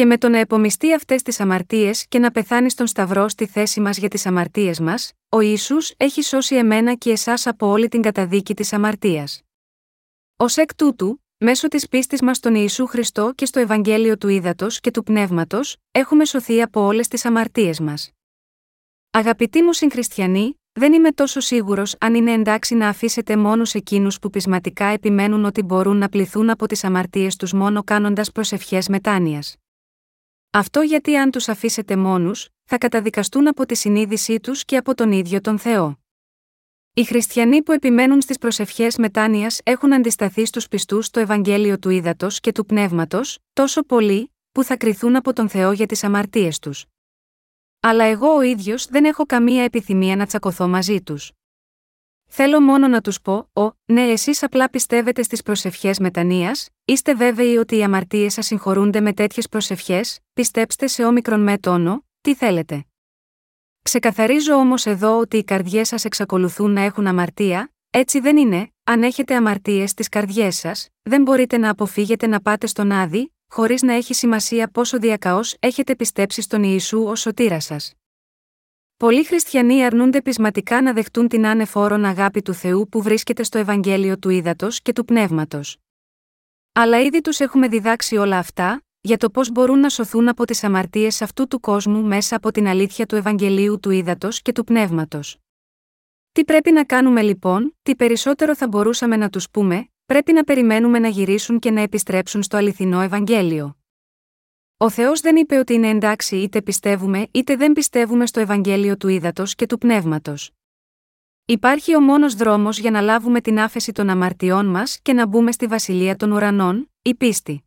Και με το να επομιστεί αυτές τις αμαρτίες και να πεθάνει στον Σταυρό στη θέση μας για τις αμαρτίες μας, ο Ιησούς έχει σώσει εμένα και εσάς από όλη την καταδίκη της αμαρτίας. Ω εκ τούτου, μέσω της πίστης μας στον Ιησού Χριστό και στο Ευαγγέλιο του Ήδατος και του Πνεύματος, έχουμε σωθεί από όλες τις αμαρτίες μας. Αγαπητοί μου συγχριστιανοί, δεν είμαι τόσο σίγουρος αν είναι εντάξει να αφήσετε μόνο εκείνους που πεισματικά επιμένουν ότι μπορούν να πληθούν από τις αμαρτίες τους μόνο κάνοντας προσευχές μετάνοιας. Αυτό γιατί αν τους αφήσετε μόνους, θα καταδικαστούν από τη συνείδησή τους και από τον ίδιο τον Θεό. Οι χριστιανοί που επιμένουν στις προσευχές μετάνοιας έχουν αντισταθεί στους πιστούς στο Ευαγγέλιο του Ήδατος και του Πνεύματος, τόσο πολύ, που θα κρυθούν από τον Θεό για τις αμαρτίες τους. Αλλά εγώ ο ίδιος δεν έχω καμία επιθυμία να τσακωθώ μαζί τους. Θέλω μόνο να τους πω: Ω, ναι, εσείς απλά πιστεύετε στις προσευχές μετανία, είστε βέβαιοι ότι οι αμαρτίες σας συγχωρούνται με τέτοιες προσευχές, πιστέψτε σε όμικρον με τόνο, τι θέλετε. Ξεκαθαρίζω όμως εδώ ότι οι καρδιές σας εξακολουθούν να έχουν αμαρτία, έτσι δεν είναι, αν έχετε αμαρτίες στις καρδιές σας, δεν μπορείτε να αποφύγετε να πάτε στον Άδη, χωρίς να έχει σημασία πόσο διακαώς έχετε πιστέψει στον Ιησού ως σωτήρα σας. Πολλοί χριστιανοί αρνούνται πεισματικά να δεχτούν την άνεφόρον αγάπη του Θεού που βρίσκεται στο Ευαγγέλιο του Ήδατος και του Πνεύματος. Αλλά ήδη τους έχουμε διδάξει όλα αυτά, για το πώς μπορούν να σωθούν από τις αμαρτίες αυτού του κόσμου μέσα από την αλήθεια του Ευαγγελίου του Ήδατος και του Πνεύματος. Τι πρέπει να κάνουμε λοιπόν, τι περισσότερο θα μπορούσαμε να τους πούμε, πρέπει να περιμένουμε να γυρίσουν και να επιστρέψουν στο αληθινό Ευαγγέλιο. Ο Θεός δεν είπε ότι είναι εντάξει είτε πιστεύουμε είτε δεν πιστεύουμε στο Ευαγγέλιο του Ήδατος και του Πνεύματος. Υπάρχει ο μόνος δρόμος για να λάβουμε την άφεση των αμαρτιών μας και να μπούμε στη βασιλεία των ουρανών, η πίστη.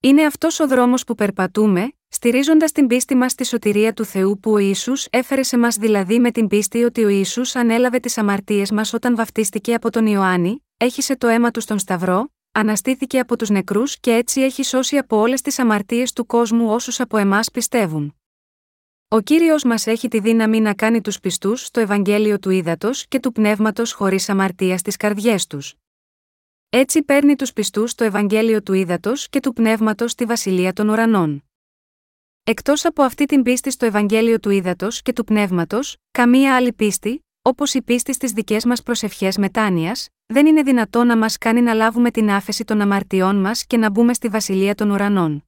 Είναι αυτός ο δρόμος που περπατούμε, στηρίζοντας την πίστη μας στη σωτηρία του Θεού που ο Ισού έφερε σε μας δηλαδή με την πίστη ότι ο Ισού ανέλαβε τις αμαρτίες μας όταν βαφτίστηκε από τον Ιωάννη, έχισε το αίμα του στον Σταυρό, αναστήθηκε από τους νεκρούς και έτσι έχει σώσει από όλες τις αμαρτίες του κόσμου όσους από εμάς πιστεύουν. Ο κύριος μας έχει τη δύναμη να κάνει τους πιστούς στο Ευαγγέλιο του Ήδατος και του Πνεύματος χωρίς αμαρτία στις καρδιές τους. Έτσι παίρνει τους πιστούς στο Ευαγγέλιο του Ήδατος και του Πνεύματος στη Βασιλεία των Ουρανών. Εκτός από αυτή την πίστη στο Ευαγγέλιο του Ήδατος και του Πνεύματος, καμία άλλη πίστη, όπως η πίστη στις δικές μας προσευχές μετάνοιας, δεν είναι δυνατό να μας κάνει να λάβουμε την άφεση των αμαρτιών μας και να μπούμε στη Βασιλεία των Ουρανών.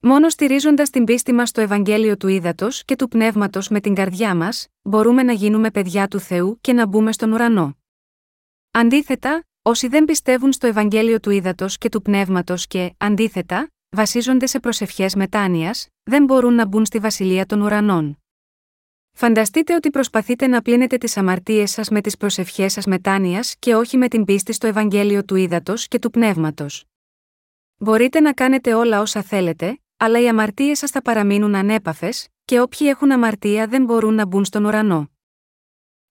Μόνο στηρίζοντας την πίστη μας στο Ευαγγέλιο του Ήδατος και του Πνεύματος με την καρδιά μας, μπορούμε να γίνουμε παιδιά του Θεού και να μπούμε στον ουρανό. Αντίθετα, όσοι δεν πιστεύουν στο Ευαγγέλιο του Ήδατος και του Πνεύματος και, αντίθετα, βασίζονται σε προσευχές μετάνοιας, δεν μπορούν να μπουν στη Βασιλεία των Ουρανών. Φανταστείτε ότι προσπαθείτε να πλύνετε τις αμαρτίες σας με τις προσευχές σας μετάνοιας και όχι με την πίστη στο Ευαγγέλιο του Ήδατος και του Πνεύματος. Μπορείτε να κάνετε όλα όσα θέλετε, αλλά οι αμαρτίες σας θα παραμείνουν ανέπαφες, και όποιοι έχουν αμαρτία δεν μπορούν να μπουν στον ουρανό.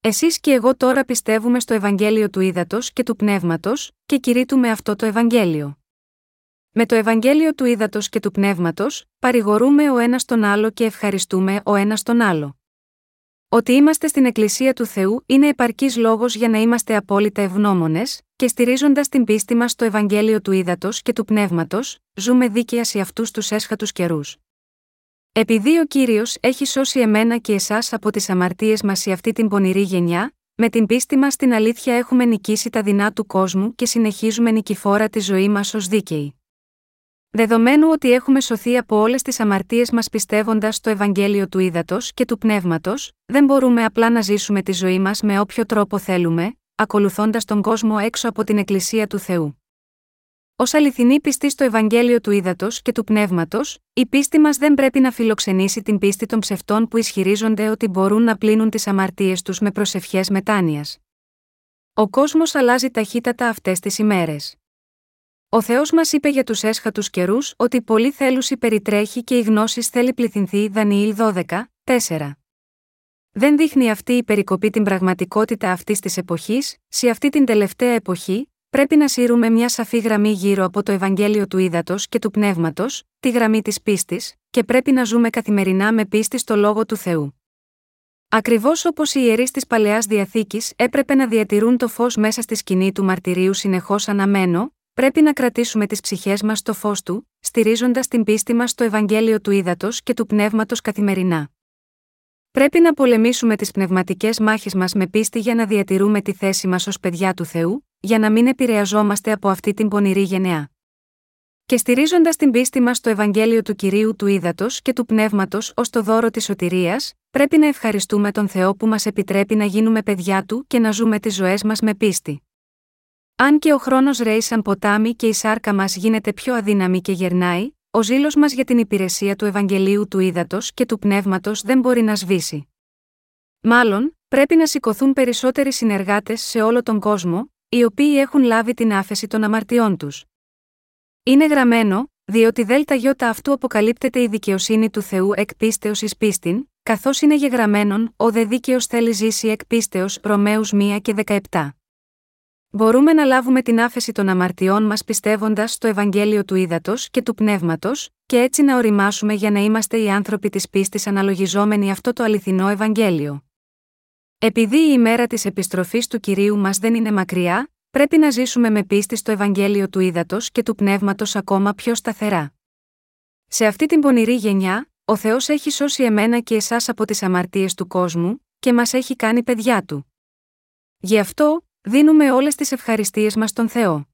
Εσείς και εγώ τώρα πιστεύουμε στο Ευαγγέλιο του Ήδατος και του Πνεύματος, και κηρύττουμε αυτό το Ευαγγέλιο. Με το Ευαγγέλιο του Ήδατος και του Πνεύματος, παρηγορούμε ο ένας τον άλλο και ευχαριστούμε ο ένας τον άλλο. Ότι είμαστε στην Εκκλησία του Θεού είναι επαρκής λόγος για να είμαστε απόλυτα ευγνώμονες, και στηρίζοντας την πίστη μας στο Ευαγγέλιο του Ήδατος και του Πνεύματος, ζούμε δίκαια σε αυτούς τους έσχατους καιρούς. Επειδή ο κύριος έχει σώσει εμένα και εσάς από τις αμαρτίες μας σε αυτή την πονηρή γενιά, με την πίστη μας στην αλήθεια έχουμε νικήσει τα δεινά του κόσμου και συνεχίζουμε νικηφόρα τη ζωή μας ως δίκαιοι. Δεδομένου ότι έχουμε σωθεί από όλες τις αμαρτίες μας πιστεύοντας στο Ευαγγέλιο του Ήδατος και του Πνεύματος, δεν μπορούμε απλά να ζήσουμε τη ζωή μας με όποιο τρόπο θέλουμε, ακολουθώντας τον κόσμο έξω από την Εκκλησία του Θεού. Ω αληθινή πιστή στο Ευαγγέλιο του Ήδατος και του Πνεύματος, η πίστη μας δεν πρέπει να φιλοξενήσει την πίστη των ψευτών που ισχυρίζονται ότι μπορούν να πλύνουν τις αμαρτίες τους με προσευχές μετάνοιας. Ο κόσμος αλλάζει ταχύτατα αυτές τις ημέρες. Ο Θεός μας είπε για τους έσχατους καιρούς ότι πολύ θέλουση περιτρέχει και η γνώση θέλει πληθυνθεί Δανιήλ 12, 4. Δεν δείχνει αυτή η περικοπή την πραγματικότητα αυτής της εποχής, σε αυτή την τελευταία εποχή, πρέπει να σύρουμε μια σαφή γραμμή γύρω από το Ευαγγέλιο του Ήδατος και του Πνεύματος, τη γραμμή της πίστης, και πρέπει να ζούμε καθημερινά με πίστη στο λόγο του Θεού. Ακριβώς όπως οι ιερείς της παλαιάς διαθήκης έπρεπε να διατηρούν το φως μέσα στη σκηνή του μαρτυρίου συνεχώς αναμένο, πρέπει να κρατήσουμε τις ψυχές μας στο φως του, στηρίζοντας την πίστη μας στο Ευαγγέλιο του Ήδατος και του Πνεύματος καθημερινά. Πρέπει να πολεμήσουμε τις πνευματικές μάχες μας με πίστη για να διατηρούμε τη θέση μας ως παιδιά του Θεού, για να μην επηρεαζόμαστε από αυτή την πονηρή γενεά. Και στηρίζοντας την πίστη μας στο Ευαγγέλιο του κυρίου του Ήδατος και του Πνεύματος ως το δώρο της σωτηρίας, πρέπει να ευχαριστούμε τον Θεό που μας επιτρέπει να γίνουμε παιδιά του και να ζούμε τις ζωές μας με πίστη. Αν και ο χρόνος ρέει σαν ποτάμι και η σάρκα μας γίνεται πιο αδύναμη και γερνάει, ο ζήλος μας για την υπηρεσία του Ευαγγελίου του Ήδατος και του Πνεύματος δεν μπορεί να σβήσει. Μάλλον, πρέπει να σηκωθούν περισσότεροι συνεργάτες σε όλο τον κόσμο, οι οποίοι έχουν λάβει την άφεση των αμαρτιών τους. Είναι γραμμένο, διότι ΔΙ αυτού αποκαλύπτεται η δικαιοσύνη του Θεού εκ πίστεως εις πίστην, καθώς είναι γεγραμμένον, ο δε δίκαιος θέλει ζήσει εκ πίστεως Ρωμαίους 1 και 17. Μπορούμε να λάβουμε την άφεση των αμαρτιών μας πιστεύοντας στο Ευαγγέλιο του Ήδατος και του Πνεύματος, και έτσι να οριμάσουμε για να είμαστε οι άνθρωποι της πίστης αναλογιζόμενοι αυτό το αληθινό Ευαγγέλιο. Επειδή η ημέρα της επιστροφής του κυρίου μας δεν είναι μακριά, πρέπει να ζήσουμε με πίστη στο Ευαγγέλιο του Ήδατος και του Πνεύματος ακόμα πιο σταθερά. Σε αυτή την πονηρή γενιά, ο Θεός έχει σώσει εμένα και εσάς από τις αμαρτίες του κόσμου, και μας έχει κάνει παιδιά του. Γι' αυτό, δίνουμε όλες τις ευχαριστίες μας στον Θεό.